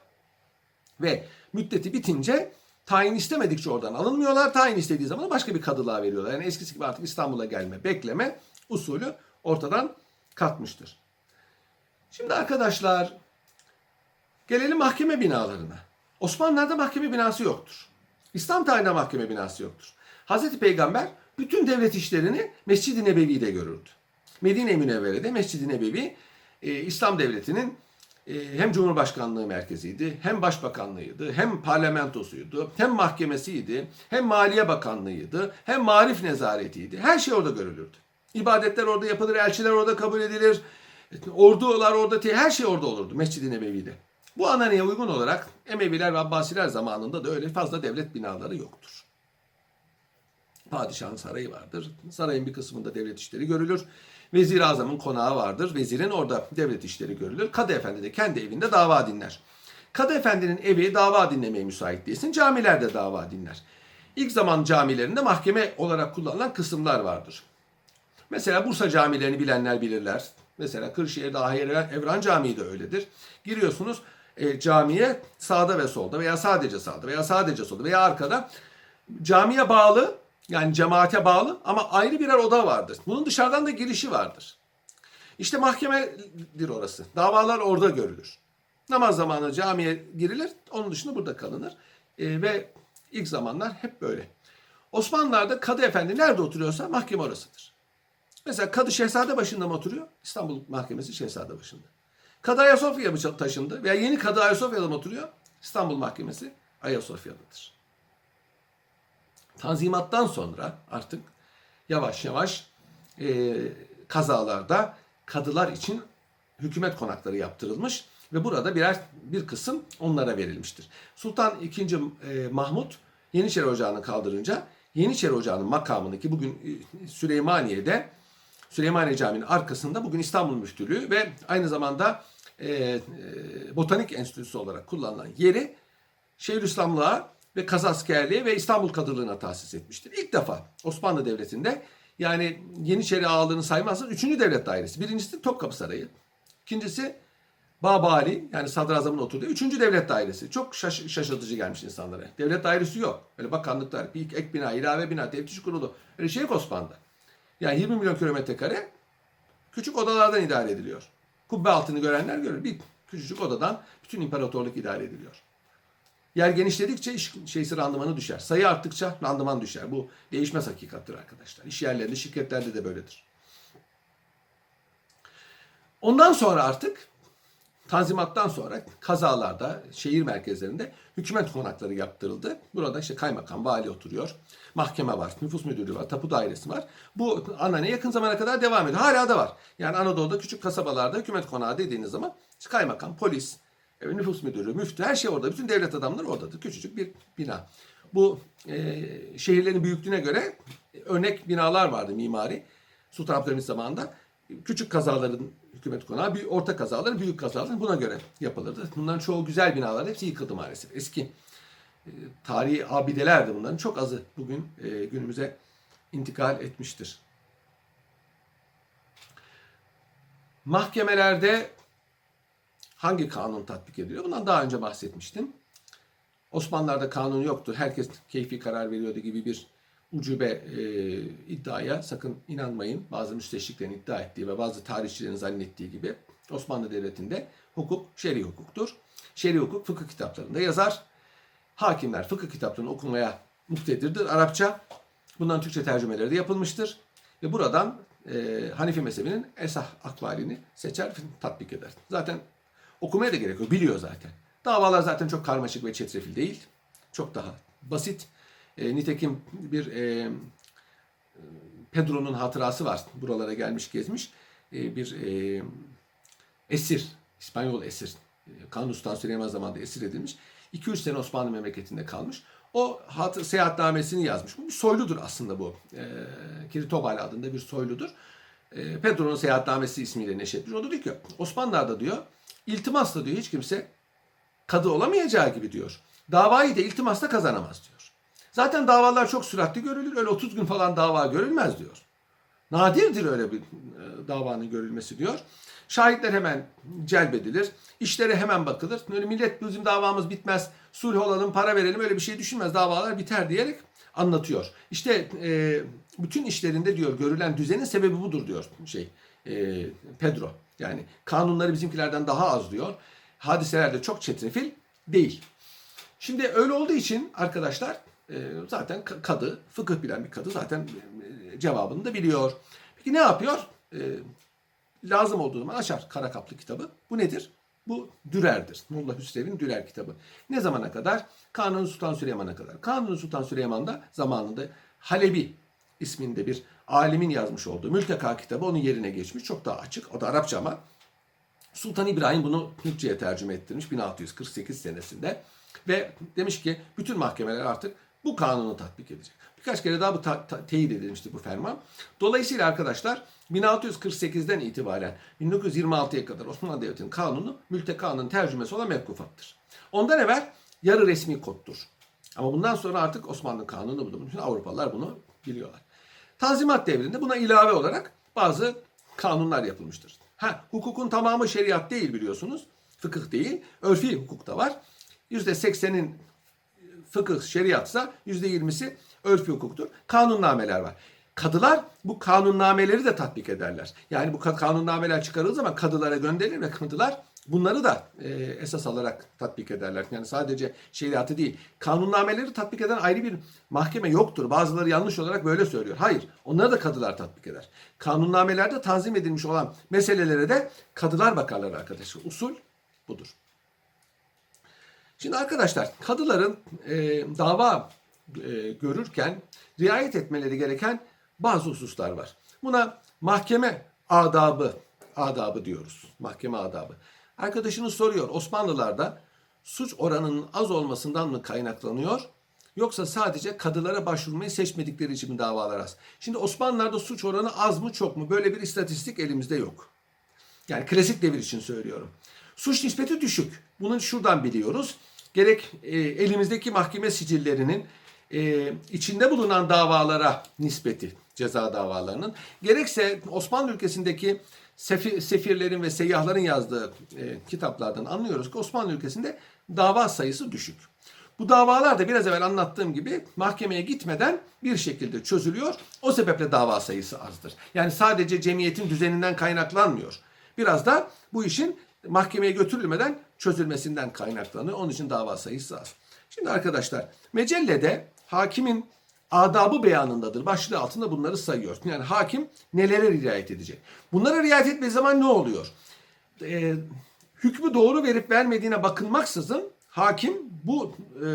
[SPEAKER 1] ve müddeti bitince tayin istemedikçe oradan alınmıyorlar. Tayin istediği zaman başka bir kadılığa veriyorlar. Yani eskisi gibi artık İstanbul'a gelme, bekleme usulü ortadan kalkmıştır. Şimdi arkadaşlar gelelim mahkeme binalarına. Osmanlılar'da mahkeme binası yoktur. İslam tarihinde mahkeme binası yoktur. Hazreti Peygamber bütün devlet işlerini Mescid-i Nebevi'de görürdü. Medine-i Münevvere'de Mescid-i Nebevi e, İslam devletinin e, hem Cumhurbaşkanlığı merkeziydi, hem Başbakanlığıydı, hem parlamentosuydu, hem mahkemesiydi, hem Maliye Bakanlığıydı, hem Marif Nezaretiydi. Her şey orada görülürdü. İbadetler orada yapılır, elçiler orada kabul edilir, ordular orada, her şey orada olurdu Mescid-i Nebevi'de. Bu ananeye uygun olarak Emeviler ve Abbasiler zamanında da öyle fazla devlet binaları yoktur. Padişahın sarayı vardır. Sarayın bir kısmında devlet işleri görülür. Vezir-i Azam'ın konağı vardır. Vezirin orada devlet işleri görülür. Kadı Efendi de kendi evinde dava dinler. Kadı Efendi'nin evi dava dinlemeye müsait değilsin. Camilerde dava dinler. İlk zaman camilerinde mahkeme olarak kullanılan kısımlar vardır. Mesela Bursa camilerini bilenler bilirler. Mesela Kırşehir'de Ahir Evran Camii de öyledir. Giriyorsunuz e, camiye sağda ve solda veya sadece sağda veya sadece solda veya arkada camiye bağlı yani cemaate bağlı ama ayrı birer oda vardır. Bunun dışarıdan da girişi vardır. İşte mahkemedir orası. Davalar orada görülür. Namaz zamanı camiye girilir, onun dışında burada kalınır. E, ve ilk zamanlar hep böyle. Osmanlılar'da kadı efendi nerede oturuyorsa mahkeme orasıdır. Mesela Kadı Şehzade başında mı oturuyor? İstanbul Mahkemesi Şehzade başında. Kadı Ayasofya'ya mı taşındı? Veya yeni Kadı Ayasofya'da mı oturuyor? İstanbul Mahkemesi Ayasofya'dadır. Tanzimattan sonra artık yavaş yavaş e, kazalarda kadılar için hükümet konakları yaptırılmış ve burada birer bir kısım onlara verilmiştir. Sultan II. e, Mahmut Yeniçeri Ocağı'nı kaldırınca Yeniçeri Ocağı'nın makamını ki bugün e, Süleymaniye'de Süleymaniye Camii'nin arkasında bugün İstanbul Müftülüğü ve aynı zamanda e, e, Botanik Enstitüsü olarak kullanılan yeri Şeyhülislamlığa ve Kazaskerliğe ve İstanbul Kadılığına tahsis etmiştir. İlk defa Osmanlı Devleti'nde yani Yeniçeri ağalığını saymazsanız üçüncü devlet dairesi. Birincisi Topkapı Sarayı. İkincisi Babali yani sadrazamın oturduğu üçüncü devlet dairesi. Çok şaş- şaşırtıcı gelmiş insanlara. Devlet dairesi yok. Öyle bakanlıklar, bir ek bina, ilave bina, teftiş kurulu. Öyle şey yok Osmanlı'da. Yani 20 milyon kilometre kare küçük odalardan idare ediliyor. Kubbe altını görenler görür. Bir küçücük odadan bütün imparatorluk idare ediliyor. Yer genişledikçe iş şeysi randımanı düşer. Sayı arttıkça randıman düşer. Bu değişmez hakikattir arkadaşlar. İş yerlerinde, şirketlerde de böyledir. Ondan sonra artık Tanzimattan sonra kazalarda, şehir merkezlerinde hükümet konakları yaptırıldı. Burada işte kaymakam, vali oturuyor. Mahkeme var, nüfus müdürlüğü var, tapu dairesi var. Bu anane yakın zamana kadar devam ediyor. Hala da var. Yani Anadolu'da küçük kasabalarda hükümet konağı dediğiniz zaman kaymakam, polis, nüfus müdürü, müftü her şey orada. Bütün devlet adamları oradadır. Küçücük bir bina. Bu e, şehirlerin büyüklüğüne göre örnek binalar vardı mimari. Sultan Abdülhamit zamanında küçük kazaların hükümet konağı, büyük, orta kazaların, büyük kazaların buna göre yapılırdı. Bunların çoğu güzel binalar, hepsi yıkıldı maalesef. Eski e, tarihi abidelerdi bunların. Çok azı bugün e, günümüze intikal etmiştir. Mahkemelerde hangi kanun tatbik ediliyor? Bundan daha önce bahsetmiştim. Osmanlılar'da kanun yoktu. Herkes keyfi karar veriyordu gibi bir ucube e, iddiaya sakın inanmayın. Bazı müsteşriklerin iddia ettiği ve bazı tarihçilerin zannettiği gibi Osmanlı Devleti'nde hukuk şer'i hukuktur. Şer'i hukuk fıkıh kitaplarında yazar. Hakimler fıkıh kitaplarını okumaya muktedirdir Arapça. Bundan Türkçe tercümeleri de yapılmıştır. Ve buradan e, Hanifi mezhebinin esah akvalini seçer, tatbik eder. Zaten okumaya da gerek yok, biliyor zaten. Davalar zaten çok karmaşık ve çetrefil değil. Çok daha basit. E, nitekim bir e, Pedro'nun hatırası var. Buralara gelmiş gezmiş. E, bir e, esir, İspanyol esir. E, Kanuni Sultan Süleyman zamanında esir edilmiş. 2-3 sene Osmanlı memleketinde kalmış. O hat, seyahatnamesini yazmış. Bu bir soyludur aslında bu. E, Kiritobal adında bir soyludur. E, Pedro'nun seyahatnamesi ismiyle neşretmiş. O da diyor ki Osmanlılar'da diyor iltimasla diyor hiç kimse kadı olamayacağı gibi diyor. Davayı da iltimasla kazanamaz diyor. Zaten davalar çok süratli görülür. Öyle 30 gün falan dava görülmez diyor. Nadirdir öyle bir e, davanın görülmesi diyor. Şahitler hemen celbedilir. İşlere hemen bakılır. Öyle millet bizim davamız bitmez. Sulh olalım, para verelim öyle bir şey düşünmez. Davalar biter diyerek anlatıyor. İşte e, bütün işlerinde diyor görülen düzenin sebebi budur diyor şey e, Pedro. Yani kanunları bizimkilerden daha az diyor. Hadiselerde çok çetrefil değil. Şimdi öyle olduğu için arkadaşlar e, zaten kadı, fıkıh bilen bir kadı zaten e, cevabını da biliyor. Peki ne yapıyor? E, lazım olduğu zaman açar kara kaplı kitabı. Bu nedir? Bu Dürer'dir. Molla Hüsrev'in Dürer kitabı. Ne zamana kadar? Kanuni Sultan Süleyman'a kadar. Kanuni Sultan Süleyman'da zamanında Halebi isminde bir alimin yazmış olduğu Mülteka kitabı onun yerine geçmiş. Çok daha açık. O da Arapça ama Sultan İbrahim bunu Türkçe'ye tercüme ettirmiş 1648 senesinde. Ve demiş ki bütün mahkemeler artık bu kanunu tatbik edecek. Birkaç kere daha bu ta- ta- teyit edilmişti bu ferman. Dolayısıyla arkadaşlar 1648'den itibaren 1926'ya kadar Osmanlı Devleti'nin kanunu mültekanın tercümesi olan mevkufattır. Ondan evvel yarı resmi koddur. Ama bundan sonra artık Osmanlı kanunu budur. Bütün Avrupalılar bunu biliyorlar. Tanzimat devrinde buna ilave olarak bazı kanunlar yapılmıştır. Ha, hukukun tamamı şeriat değil biliyorsunuz. Fıkıh değil. Örfi hukuk da var. %80'in fıkıh, şeriatsa %20'si örfi hukuktur. Kanunnameler var. Kadılar bu kanunnameleri de tatbik ederler. Yani bu ka- kanunnameler çıkarıldığı zaman kadılara gönderilir ve kadılar bunları da e, esas alarak tatbik ederler. Yani sadece şeriatı değil. Kanunnameleri tatbik eden ayrı bir mahkeme yoktur. Bazıları yanlış olarak böyle söylüyor. Hayır. Onları da kadılar tatbik eder. Kanunnamelerde tanzim edilmiş olan meselelere de kadılar bakarlar arkadaşlar. Usul budur. Şimdi arkadaşlar kadıların e, dava e, görürken riayet etmeleri gereken bazı hususlar var. Buna mahkeme adabı adabı diyoruz. Mahkeme adabı. Arkadaşınız soruyor Osmanlılarda suç oranının az olmasından mı kaynaklanıyor? Yoksa sadece kadılara başvurmayı seçmedikleri için mi davalar az? Şimdi Osmanlılarda suç oranı az mı çok mu? Böyle bir istatistik elimizde yok. Yani klasik devir için söylüyorum. Suç nispeti düşük. Bunu şuradan biliyoruz. Gerek e, elimizdeki mahkeme sicillerinin e, içinde bulunan davalara nispeti ceza davalarının gerekse Osmanlı ülkesindeki sefi- sefirlerin ve seyyahların yazdığı e, kitaplardan anlıyoruz ki Osmanlı ülkesinde dava sayısı düşük. Bu davalar da biraz evvel anlattığım gibi mahkemeye gitmeden bir şekilde çözülüyor. O sebeple dava sayısı azdır. Yani sadece cemiyetin düzeninden kaynaklanmıyor. Biraz da bu işin mahkemeye götürülmeden çözülmesinden kaynaklanıyor. Onun için dava sayısı az. Şimdi arkadaşlar mecellede hakimin adabı beyanındadır. Başlığı altında bunları sayıyor. Yani hakim nelere riayet edecek? Bunlara riayet etmediği zaman ne oluyor? Ee, hükmü doğru verip vermediğine bakılmaksızın hakim bu e,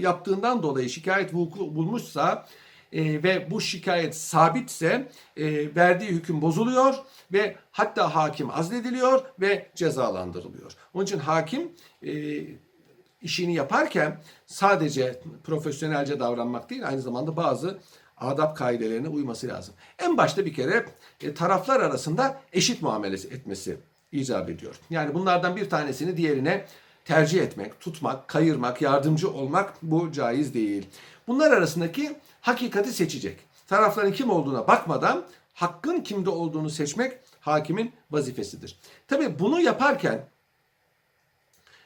[SPEAKER 1] yaptığından dolayı şikayet vuku bulmuşsa e, ve bu şikayet sabitse e, verdiği hüküm bozuluyor ve hatta hakim azlediliyor ve cezalandırılıyor. Onun için hakim e, işini yaparken sadece profesyonelce davranmak değil aynı zamanda bazı adab kaidelerine uyması lazım. En başta bir kere e, taraflar arasında eşit muamelesi etmesi icap ediyor. Yani bunlardan bir tanesini diğerine tercih etmek, tutmak, kayırmak, yardımcı olmak bu caiz değil. Bunlar arasındaki hakikati seçecek. Tarafların kim olduğuna bakmadan hakkın kimde olduğunu seçmek hakimin vazifesidir. Tabii bunu yaparken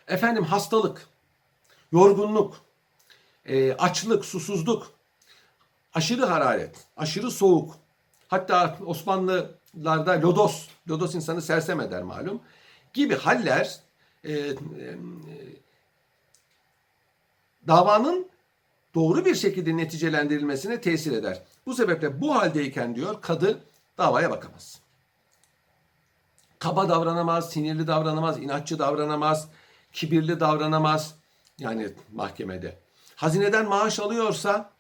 [SPEAKER 1] efendim hastalık, yorgunluk, e, açlık, susuzluk, aşırı hararet, aşırı soğuk, hatta Osmanlılarda lodos, lodos insanı sersem eder malum, gibi haller e, e, davanın doğru bir şekilde neticelendirilmesine tesir eder. Bu sebeple bu haldeyken diyor kadı davaya bakamaz. Kaba davranamaz, sinirli davranamaz, inatçı davranamaz, kibirli davranamaz yani mahkemede. Hazineden maaş alıyorsa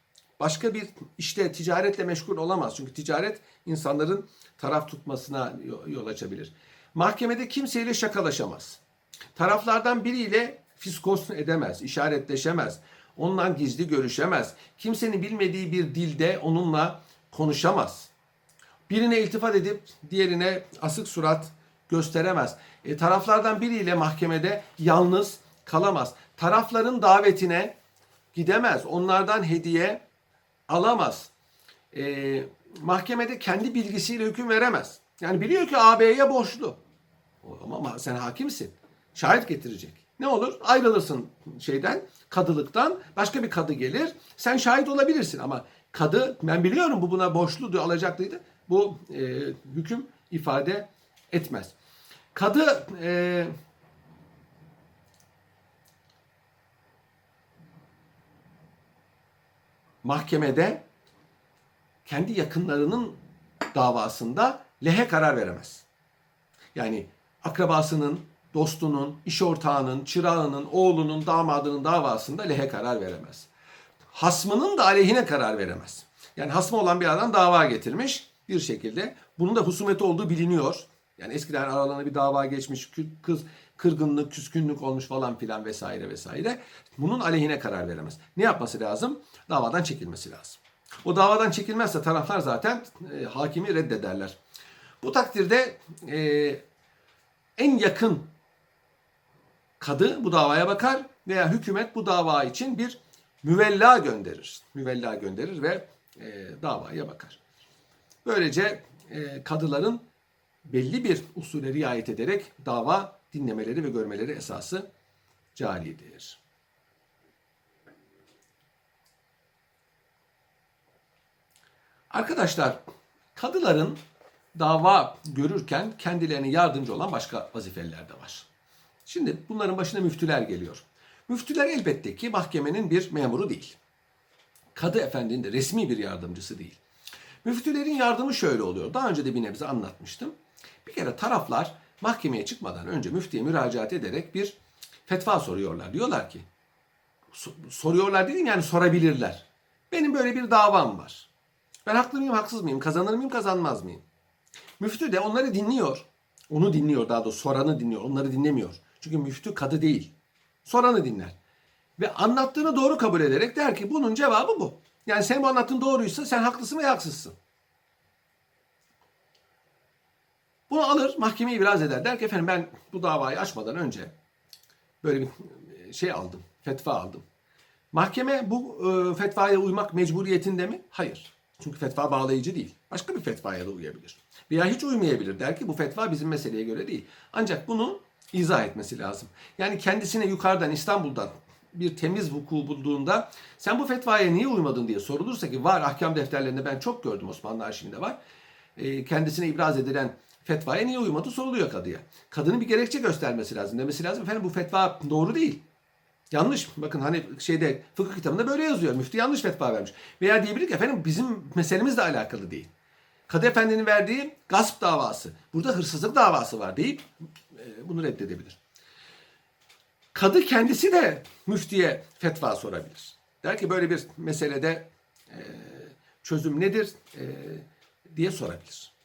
[SPEAKER 1] başka bir işte ticaretle meşgul olamaz. Çünkü ticaret insanların taraf tutmasına yol açabilir. Mahkemede kimseyle şakalaşamaz. Taraflardan biriyle fiskos edemez, işaretleşemez. Onunla gizli görüşemez. Kimsenin bilmediği bir dilde onunla konuşamaz. Birine iltifat edip diğerine asık surat gösteremez. E, taraflardan biriyle mahkemede yalnız kalamaz. Tarafların davetine gidemez. Onlardan hediye alamaz. E, mahkemede kendi bilgisiyle hüküm veremez. Yani biliyor ki AB'ye borçlu. Ama sen hakimsin. Şahit getirecek. Ne olur? Ayrılırsın şeyden, kadılıktan. Başka bir kadı gelir. Sen şahit olabilirsin ama kadı ben biliyorum bu buna borçluydu, alacaklıydı. Bu e, hüküm ifade etmez. Kadı e, mahkemede kendi yakınlarının davasında lehe karar veremez. Yani akrabasının, dostunun, iş ortağının, çırağının, oğlunun, damadının davasında lehe karar veremez. Hasmının da aleyhine karar veremez. Yani hasmı olan bir adam dava getirmiş bir şekilde. Bunun da husumeti olduğu biliniyor. Yani eskiden aralarında bir dava geçmiş, kız kırgınlık, küskünlük olmuş falan filan vesaire vesaire. Bunun aleyhine karar veremez. Ne yapması lazım? Davadan çekilmesi lazım. O davadan çekilmezse taraflar zaten e, hakimi reddederler. Bu takdirde e, en yakın kadı bu davaya bakar veya hükümet bu dava için bir müvella gönderir. Müvella gönderir ve e, davaya bakar. Böylece e, kadıların belli bir usule riayet ederek dava dinlemeleri ve görmeleri esası caridir. Arkadaşlar, kadıların dava görürken kendilerine yardımcı olan başka vazifeler de var. Şimdi bunların başına müftüler geliyor. Müftüler elbette ki mahkemenin bir memuru değil. Kadı efendinin de resmi bir yardımcısı değil. Müftülerin yardımı şöyle oluyor. Daha önce de bir nebze anlatmıştım. Bir kere taraflar mahkemeye çıkmadan önce müftiye müracaat ederek bir fetva soruyorlar. Diyorlar ki, so- soruyorlar dedim yani sorabilirler. Benim böyle bir davam var. Ben haklı mıyım, haksız mıyım, kazanır mıyım, kazanmaz mıyım? Müftü de onları dinliyor. Onu dinliyor daha doğrusu soranı dinliyor. Onları dinlemiyor. Çünkü müftü kadı değil. Soranı dinler. Ve anlattığını doğru kabul ederek der ki bunun cevabı bu. Yani sen bu anlattığın doğruysa sen haklısın veya haksızsın. Bunu alır mahkemeye ibraz eder. Der ki efendim ben bu davayı açmadan önce böyle bir şey aldım. Fetva aldım. Mahkeme bu e, fetvaya uymak mecburiyetinde mi? Hayır. Çünkü fetva bağlayıcı değil. Başka bir fetvaya da uyabilir. Veya hiç uymayabilir. Der ki bu fetva bizim meseleye göre değil. Ancak bunu izah etmesi lazım. Yani kendisine yukarıdan İstanbul'dan bir temiz vuku bulduğunda sen bu fetvaya niye uymadın diye sorulursa ki var ahkam defterlerinde ben çok gördüm Osmanlı arşivinde var. E, kendisine ibraz edilen fetvaya niye uymadı soruluyor kadıya. Kadının bir gerekçe göstermesi lazım. Demesi lazım efendim bu fetva doğru değil. Yanlış. Bakın hani şeyde fıkıh kitabında böyle yazıyor. Müftü yanlış fetva vermiş. Veya diyebilir ki efendim bizim meselemizle alakalı değil. Kadı Efendi'nin verdiği gasp davası. Burada hırsızlık davası var deyip e, bunu reddedebilir. Kadı kendisi de müftiye fetva sorabilir. Der ki böyle bir meselede e, çözüm nedir e, diye sorabilir.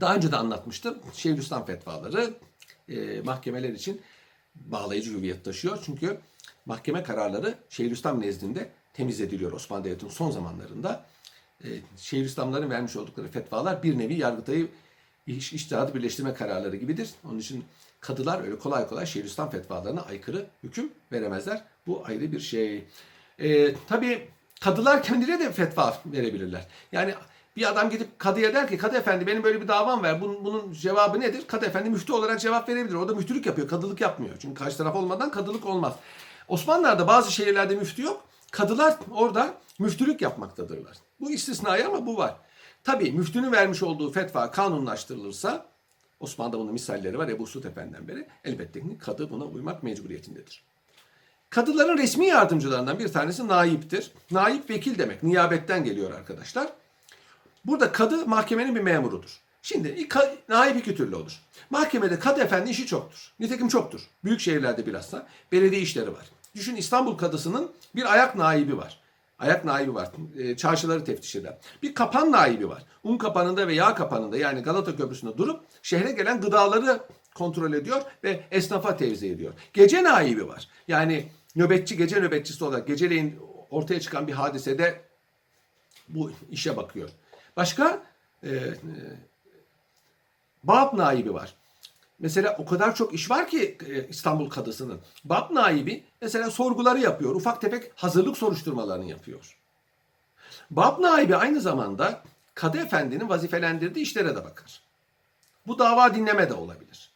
[SPEAKER 1] Daha önce de anlatmıştım. Şeyhülislam fetvaları e, mahkemeler için bağlayıcı hüviyet taşıyor. Çünkü mahkeme kararları Şeyhülislam nezdinde temiz ediliyor Osmanlı Devleti'nin son zamanlarında. E, Şeyhülislamların vermiş oldukları fetvalar bir nevi Yargıtay'ı iş, iştihadı birleştirme kararları gibidir. Onun için kadılar öyle kolay kolay Şeyhülislam fetvalarına aykırı hüküm veremezler. Bu ayrı bir şey. E, tabii kadılar kendileri de fetva verebilirler. Yani bir adam gidip kadıya der ki kadı efendi benim böyle bir davam var. Bunun, bunun cevabı nedir? Kadı efendi müftü olarak cevap verebilir. O da müftülük yapıyor. Kadılık yapmıyor. Çünkü karşı taraf olmadan kadılık olmaz. Osmanlılar'da bazı şehirlerde müftü yok. Kadılar orada müftülük yapmaktadırlar. Bu istisnai ama bu var. Tabii müftünün vermiş olduğu fetva kanunlaştırılırsa Osmanlı'da bunun misalleri var Ebu Suud Efendi'den beri. Elbette ki kadı buna uymak mecburiyetindedir. Kadıların resmi yardımcılarından bir tanesi naiptir. Naip vekil demek. Niyabetten geliyor arkadaşlar. Burada kadı mahkemenin bir memurudur. Şimdi naip iki türlü olur. Mahkemede kadı efendi işi çoktur. Nitekim çoktur. Büyük şehirlerde bilhassa belediye işleri var. Düşün İstanbul kadısının bir ayak naibi var. Ayak naibi var. E, çarşıları teftiş eden. Bir kapan naibi var. Un kapanında ve yağ kapanında yani Galata Köprüsü'nde durup şehre gelen gıdaları kontrol ediyor ve esnafa tevzi ediyor. Gece naibi var. Yani nöbetçi, gece nöbetçisi olarak geceleyin ortaya çıkan bir hadisede bu işe bakıyor. Başka e, e, Bab naibi var. Mesela o kadar çok iş var ki e, İstanbul Kadısı'nın. Bab naibi mesela sorguları yapıyor. Ufak tefek hazırlık soruşturmalarını yapıyor. Bab naibi aynı zamanda Kadı Efendi'nin vazifelendirdiği işlere de bakar. Bu dava dinleme de olabilir.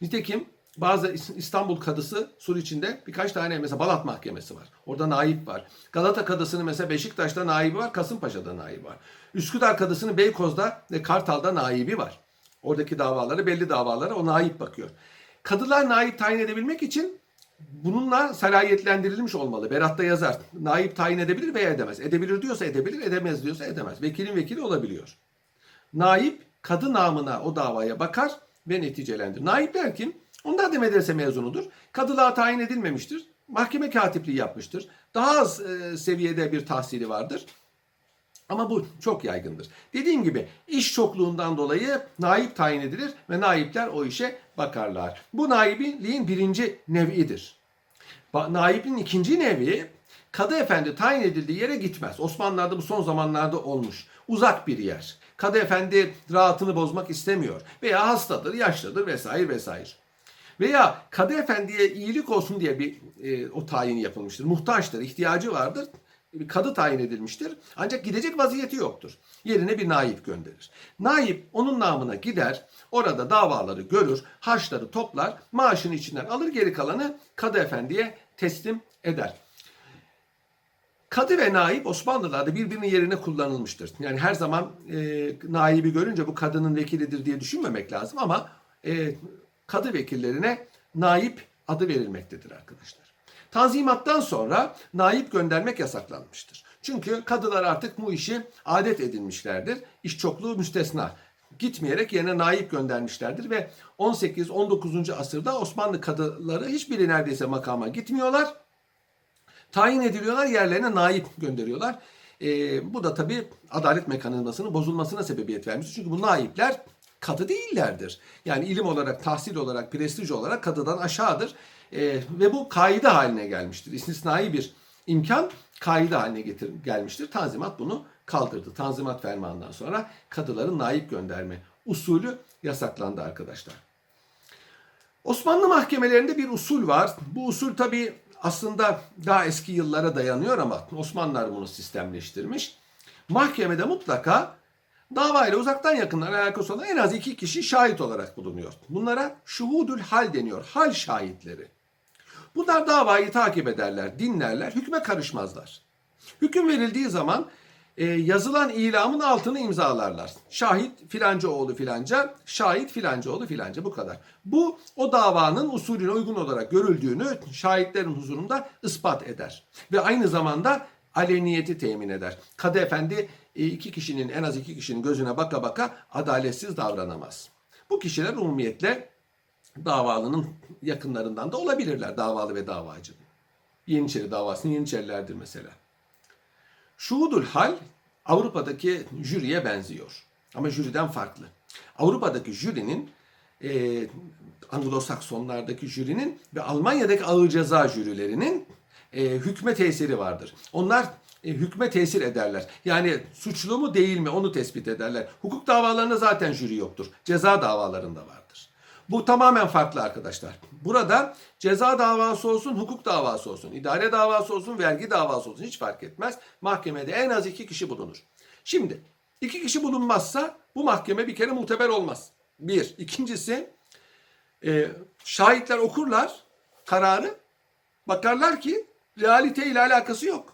[SPEAKER 1] Nitekim bazı İstanbul Kadısı sur içinde birkaç tane mesela Balat Mahkemesi var. Orada naip var. Galata Kadısı'nın mesela Beşiktaş'ta naibi var, Kasımpaşa'da naibi var. Üsküdar Kadısı'nın Beykoz'da ve Kartal'da naibi var. Oradaki davaları, belli davalara o naip bakıyor. Kadılar naip tayin edebilmek için bununla salayetlendirilmiş olmalı. Berat'ta yazar. Naip tayin edebilir veya edemez. Edebilir diyorsa edebilir, edemez diyorsa edemez. Vekilin vekili olabiliyor. Naip kadı namına o davaya bakar ve neticelendirir. Naipler kim? Onlar da medrese mezunudur. Kadılığa tayin edilmemiştir. Mahkeme katipliği yapmıştır. Daha az e, seviyede bir tahsili vardır. Ama bu çok yaygındır. Dediğim gibi iş çokluğundan dolayı naip tayin edilir ve naipler o işe bakarlar. Bu naibliğin birinci nevidir. Naibin ikinci nevi kadı efendi tayin edildiği yere gitmez. Osmanlılar'da bu son zamanlarda olmuş. Uzak bir yer. Kadı efendi rahatını bozmak istemiyor. Veya hastadır, yaşlıdır vesaire vesaire. Veya kadı efendiye iyilik olsun diye bir e, o tayin yapılmıştır. Muhtaçtır, ihtiyacı vardır. Bir kadı tayin edilmiştir. Ancak gidecek vaziyeti yoktur. Yerine bir naip gönderir. Naip onun namına gider, orada davaları görür, harçları toplar, maaşını içinden alır geri kalanı kadı efendiye teslim eder. Kadı ve naip Osmanlılar'da birbirinin yerine kullanılmıştır. Yani her zaman e, naibi görünce bu kadının vekilidir diye düşünmemek lazım ama e, kadı vekillerine naip adı verilmektedir arkadaşlar. Tanzimattan sonra naip göndermek yasaklanmıştır. Çünkü kadılar artık bu işi adet edinmişlerdir. İş çokluğu müstesna. Gitmeyerek yerine naip göndermişlerdir ve 18-19. asırda Osmanlı kadıları hiçbiri neredeyse makama gitmiyorlar tayin ediliyorlar yerlerine naip gönderiyorlar. Ee, bu da tabii adalet mekanizmasının bozulmasına sebebiyet vermiştir. Çünkü bu naipler kadı değillerdir. Yani ilim olarak, tahsil olarak, prestij olarak kadıdan aşağıdır. Ee, ve bu kaide haline gelmiştir. İstisnai bir imkan kaide haline getir, gelmiştir. Tanzimat bunu kaldırdı. Tanzimat fermanından sonra kadıların naip gönderme usulü yasaklandı arkadaşlar. Osmanlı mahkemelerinde bir usul var. Bu usul tabi aslında daha eski yıllara dayanıyor ama Osmanlılar bunu sistemleştirmiş. Mahkemede mutlaka davayla uzaktan yakından alakası olan en az iki kişi şahit olarak bulunuyor. Bunlara şuhudül hal deniyor. Hal şahitleri. Bunlar davayı takip ederler, dinlerler, hükme karışmazlar. Hüküm verildiği zaman e, yazılan ilamın altını imzalarlar. Şahit filanca oğlu filanca, şahit filanca oğlu filanca bu kadar. Bu o davanın usulüne uygun olarak görüldüğünü şahitlerin huzurunda ispat eder. Ve aynı zamanda aleniyeti temin eder. Kadı efendi iki kişinin en az iki kişinin gözüne baka baka adaletsiz davranamaz. Bu kişiler umumiyetle davalının yakınlarından da olabilirler davalı ve davacı. Yeniçeri davasının Yeniçerilerdir mesela. Şuhudul hal Avrupa'daki jüriye benziyor. Ama jüriden farklı. Avrupa'daki jürinin e, Anglo-Saksonlardaki jürinin ve Almanya'daki ağır ceza jürilerinin e, hükme tesiri vardır. Onlar e, hükme tesir ederler. Yani suçlu mu değil mi onu tespit ederler. Hukuk davalarında zaten jüri yoktur. Ceza davalarında vardır. Bu tamamen farklı arkadaşlar. Burada ceza davası olsun, hukuk davası olsun, idare davası olsun, vergi davası olsun hiç fark etmez. Mahkemede en az iki kişi bulunur. Şimdi iki kişi bulunmazsa bu mahkeme bir kere muteber olmaz. Bir. İkincisi e, şahitler okurlar kararı. Bakarlar ki realite ile alakası yok.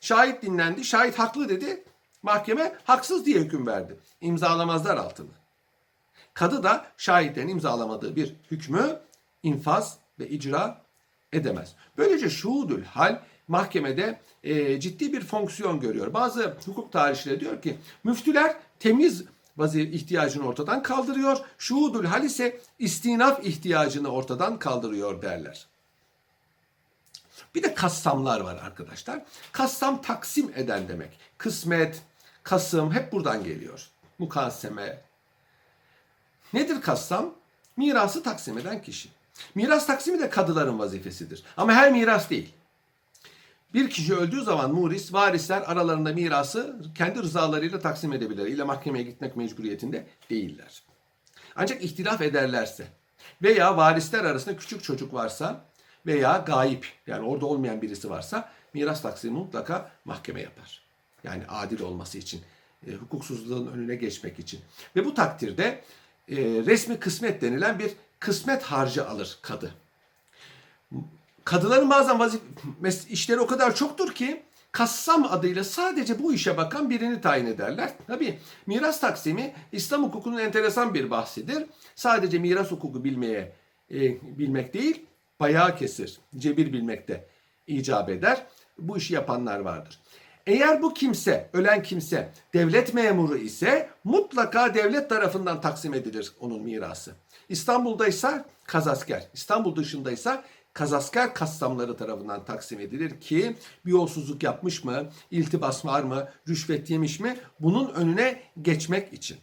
[SPEAKER 1] Şahit dinlendi, şahit haklı dedi. Mahkeme haksız diye hüküm verdi. İmzalamazlar altını. Kadı da şahitlerin imzalamadığı bir hükmü infaz ve icra edemez. Böylece şuhudül hal mahkemede e, ciddi bir fonksiyon görüyor. Bazı hukuk tarihçileri diyor ki müftüler temiz vaziyet ihtiyacını ortadan kaldırıyor. Şuhudül hal ise istinaf ihtiyacını ortadan kaldırıyor derler. Bir de kassamlar var arkadaşlar. Kassam taksim eden demek. Kısmet, kasım hep buradan geliyor. Mukaseme, Nedir kassam? Mirası taksim eden kişi. Miras taksimi de kadıların vazifesidir. Ama her miras değil. Bir kişi öldüğü zaman muris, varisler aralarında mirası kendi rızalarıyla taksim edebilir. İle mahkemeye gitmek mecburiyetinde değiller. Ancak ihtilaf ederlerse veya varisler arasında küçük çocuk varsa veya gayip yani orada olmayan birisi varsa miras taksimi mutlaka mahkeme yapar. Yani adil olması için, e, hukuksuzluğun önüne geçmek için. Ve bu takdirde e, resmi kısmet denilen bir kısmet harcı alır kadı. Kadıların bazen vazif işleri o kadar çoktur ki kassam adıyla sadece bu işe bakan birini tayin ederler. Tabi miras taksimi İslam hukukunun enteresan bir bahsidir. Sadece miras hukuku bilmeye e, bilmek değil, bayağı kesir, cebir bilmekte icap eder. Bu işi yapanlar vardır. Eğer bu kimse, ölen kimse devlet memuru ise mutlaka devlet tarafından taksim edilir onun mirası. İstanbul'daysa kazasker, İstanbul dışındaysa kazasker kassamları tarafından taksim edilir ki bir yolsuzluk yapmış mı, iltibas var mı, rüşvet yemiş mi bunun önüne geçmek için.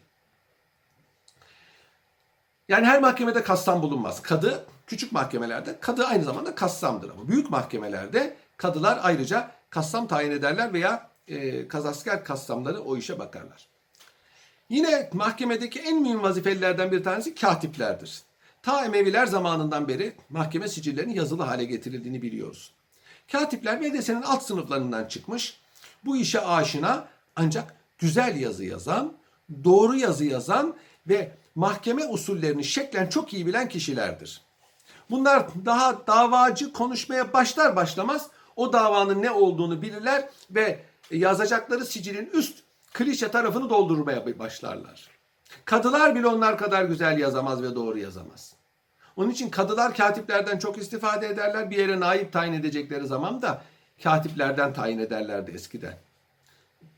[SPEAKER 1] Yani her mahkemede kassam bulunmaz. Kadı küçük mahkemelerde kadı aynı zamanda kassamdır ama büyük mahkemelerde kadılar ayrıca kassam tayin ederler veya e, kazasker kassamları o işe bakarlar. Yine mahkemedeki en mühim vazifelilerden bir tanesi katiplerdir. Ta Emeviler zamanından beri mahkeme sicillerinin yazılı hale getirildiğini biliyoruz. Katipler medresenin alt sınıflarından çıkmış, bu işe aşina ancak güzel yazı yazan, doğru yazı yazan ve mahkeme usullerini şeklen çok iyi bilen kişilerdir. Bunlar daha davacı konuşmaya başlar başlamaz o davanın ne olduğunu bilirler ve yazacakları sicilin üst klişe tarafını doldurmaya başlarlar. Kadılar bile onlar kadar güzel yazamaz ve doğru yazamaz. Onun için kadılar katiplerden çok istifade ederler. Bir yere naip tayin edecekleri zaman da katiplerden tayin ederlerdi eskiden.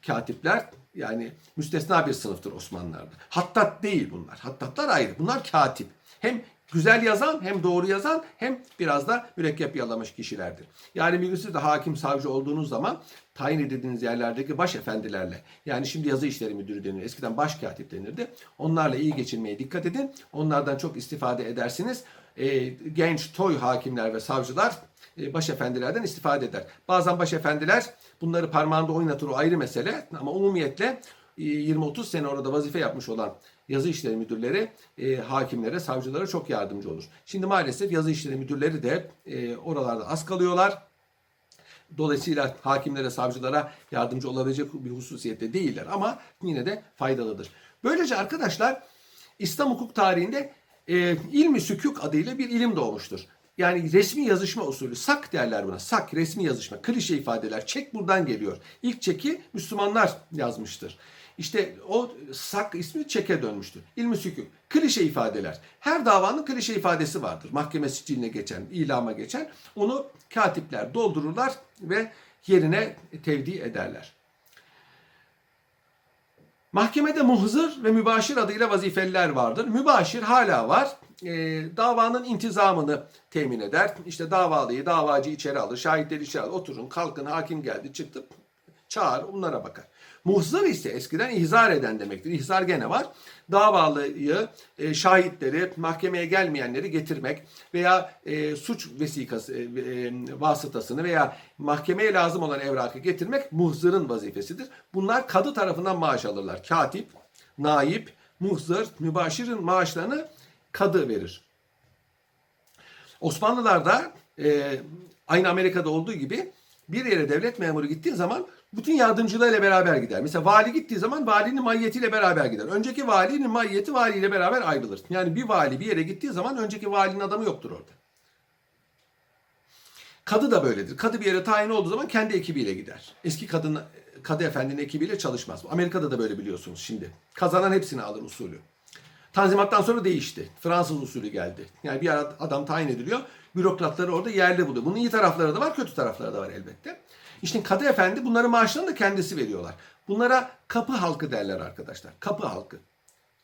[SPEAKER 1] Katipler yani müstesna bir sınıftır Osmanlılar'da. Hattat değil bunlar. Hattatlar ayrı. Bunlar katip. Hem güzel yazan hem doğru yazan hem biraz da mürekkep yalamış kişilerdir. Yani bir siz de hakim savcı olduğunuz zaman tayin edildiğiniz yerlerdeki baş efendilerle yani şimdi yazı işleri müdürü denir. Eskiden baş katip denirdi. Onlarla iyi geçinmeye dikkat edin. Onlardan çok istifade edersiniz. E, genç toy hakimler ve savcılar e, başefendilerden istifade eder. Bazen başefendiler bunları parmağında oynatır o ayrı mesele ama umumiyetle 20-30 sene orada vazife yapmış olan yazı işleri müdürleri e, hakimlere, savcılara çok yardımcı olur. Şimdi maalesef yazı işleri müdürleri de e, oralarda az kalıyorlar. Dolayısıyla hakimlere, savcılara yardımcı olabilecek bir hususiyette değiller ama yine de faydalıdır. Böylece arkadaşlar İslam hukuk tarihinde e, ilmi sükuk adıyla bir ilim doğmuştur. Yani resmi yazışma usulü. Sak derler buna. Sak, resmi yazışma. Klişe ifadeler. Çek buradan geliyor. İlk çeki Müslümanlar yazmıştır. İşte o sak ismi çeke dönmüştür. İlmi sükuk. Klişe ifadeler. Her davanın klişe ifadesi vardır. Mahkeme siciline geçen, ilama geçen. Onu katipler doldururlar ve yerine tevdi ederler. Mahkemede muhzır ve mübaşir adıyla vazifeliler vardır. Mübaşir hala var. E, davanın intizamını temin eder. İşte davalıyı, davacı içeri alır, şahitleri içeri alır. Oturun, kalkın, hakim geldi, çıktı. Çağır, onlara bakar. Muhzır ise eskiden ihzar eden demektir. İhzar gene var. Davalıyı, e, şahitleri, mahkemeye gelmeyenleri getirmek veya e, suç vesikası e, vasıtasını veya mahkemeye lazım olan evrakı getirmek muhzırın vazifesidir. Bunlar kadı tarafından maaş alırlar. Katip, naip, muhzır, mübaşirin maaşlarını kadı verir. Osmanlılarda e, aynı Amerika'da olduğu gibi bir yere devlet memuru gittiği zaman bütün yardımcılarıyla beraber gider. Mesela vali gittiği zaman valinin maiyetiyle beraber gider. Önceki valinin maiyeti valiyle beraber ayrılır. Yani bir vali bir yere gittiği zaman önceki valinin adamı yoktur orada. Kadı da böyledir. Kadı bir yere tayin olduğu zaman kendi ekibiyle gider. Eski kadın kadı efendinin ekibiyle çalışmaz. Amerika'da da böyle biliyorsunuz şimdi. Kazanan hepsini alır usulü. Tanzimattan sonra değişti. Fransız usulü geldi. Yani bir adam tayin ediliyor. Bürokratları orada yerli buluyor. Bunun iyi tarafları da var, kötü tarafları da var elbette. İşte kadı efendi bunların maaşlarını da kendisi veriyorlar. Bunlara kapı halkı derler arkadaşlar. Kapı halkı.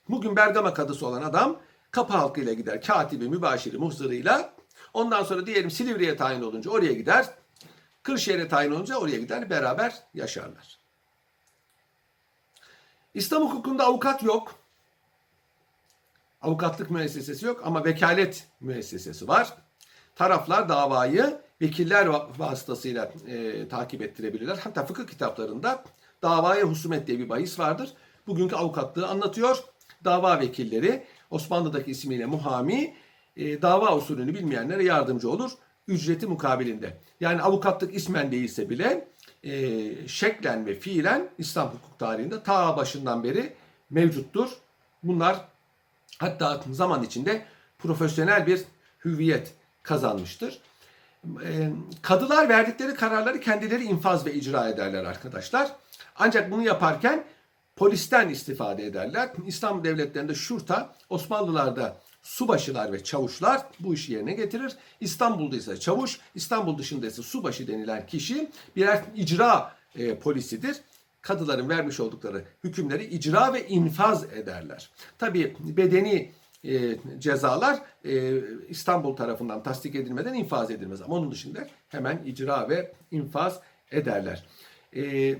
[SPEAKER 1] Bugün Bergama kadısı olan adam kapı halkıyla gider. Katibi, mübaşiri, muhzırıyla. Ondan sonra diyelim Silivri'ye tayin olunca oraya gider. Kırşehir'e tayin olunca oraya gider. Beraber yaşarlar. İslam hukukunda avukat yok. Avukatlık müessesesi yok ama vekalet müessesesi var. Taraflar davayı vekiller vasıtasıyla e, takip ettirebilirler. Hatta fıkıh kitaplarında davaya husumet diye bir bahis vardır. Bugünkü avukatlığı anlatıyor. Dava vekilleri Osmanlı'daki ismiyle muhami e, dava usulünü bilmeyenlere yardımcı olur. Ücreti mukabilinde. Yani avukatlık ismen değilse bile e, şeklen ve fiilen İslam hukuk tarihinde ta başından beri mevcuttur. Bunlar hatta zaman içinde profesyonel bir hüviyet kazanmıştır. Kadılar verdikleri kararları kendileri infaz ve icra ederler arkadaşlar. Ancak bunu yaparken polisten istifade ederler. İslam devletlerinde şurta, Osmanlılarda subaşılar ve çavuşlar bu işi yerine getirir. İstanbul'da ise çavuş, İstanbul dışında ise subaşı denilen kişi birer icra e, polisidir. Kadıların vermiş oldukları hükümleri icra ve infaz ederler. Tabi bedeni e, cezalar e, İstanbul tarafından tasdik edilmeden infaz edilmez. Ama onun dışında hemen icra ve infaz ederler. E,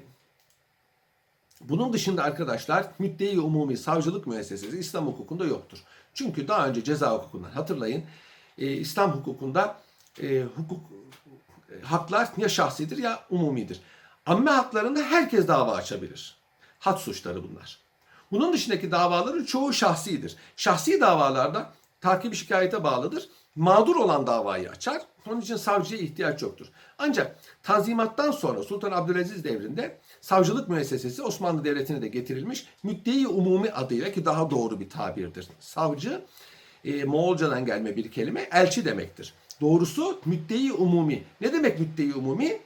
[SPEAKER 1] bunun dışında arkadaşlar müddei umumi savcılık müessesesi İslam hukukunda yoktur. Çünkü daha önce ceza hukukundan hatırlayın e, İslam hukukunda e, hukuk e, haklar ya şahsidir ya umumidir. Amme haklarında herkes dava açabilir. Had suçları bunlar. Bunun dışındaki davaların çoğu şahsidir. Şahsi davalarda takibi şikayete bağlıdır. Mağdur olan davayı açar. Onun için savcıya ihtiyaç yoktur. Ancak Tanzimat'tan sonra Sultan Abdülaziz devrinde savcılık müessesesi Osmanlı Devleti'ne de getirilmiş. Müddei umumi adıyla ki daha doğru bir tabirdir. Savcı e, Moğolcadan gelme bir kelime elçi demektir. Doğrusu müddei umumi. Ne demek müddei umumi?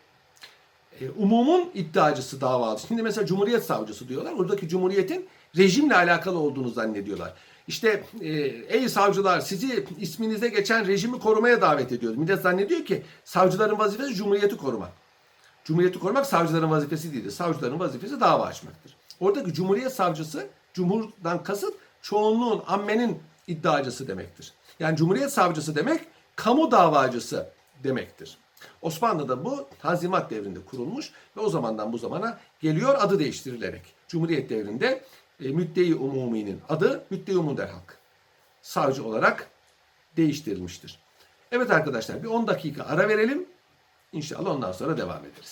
[SPEAKER 1] E, umumun iddiacısı davalı. Şimdi mesela Cumhuriyet Savcısı diyorlar. Oradaki Cumhuriyet'in rejimle alakalı olduğunu zannediyorlar. İşte e, ey savcılar sizi isminize geçen rejimi korumaya davet ediyoruz. Millet zannediyor ki savcıların vazifesi Cumhuriyeti korumak. Cumhuriyeti korumak savcıların vazifesi değildir. Savcıların vazifesi dava açmaktır. Oradaki Cumhuriyet Savcısı, Cumhurdan kasıt çoğunluğun, ammenin iddiacısı demektir. Yani Cumhuriyet Savcısı demek kamu davacısı demektir. Osmanlı'da bu Tanzimat devrinde kurulmuş ve o zamandan bu zamana geliyor adı değiştirilerek. Cumhuriyet devrinde e, müddei umuminin adı müddei umum derhak. Savcı olarak değiştirilmiştir. Evet arkadaşlar bir 10 dakika ara verelim. İnşallah ondan sonra devam ederiz.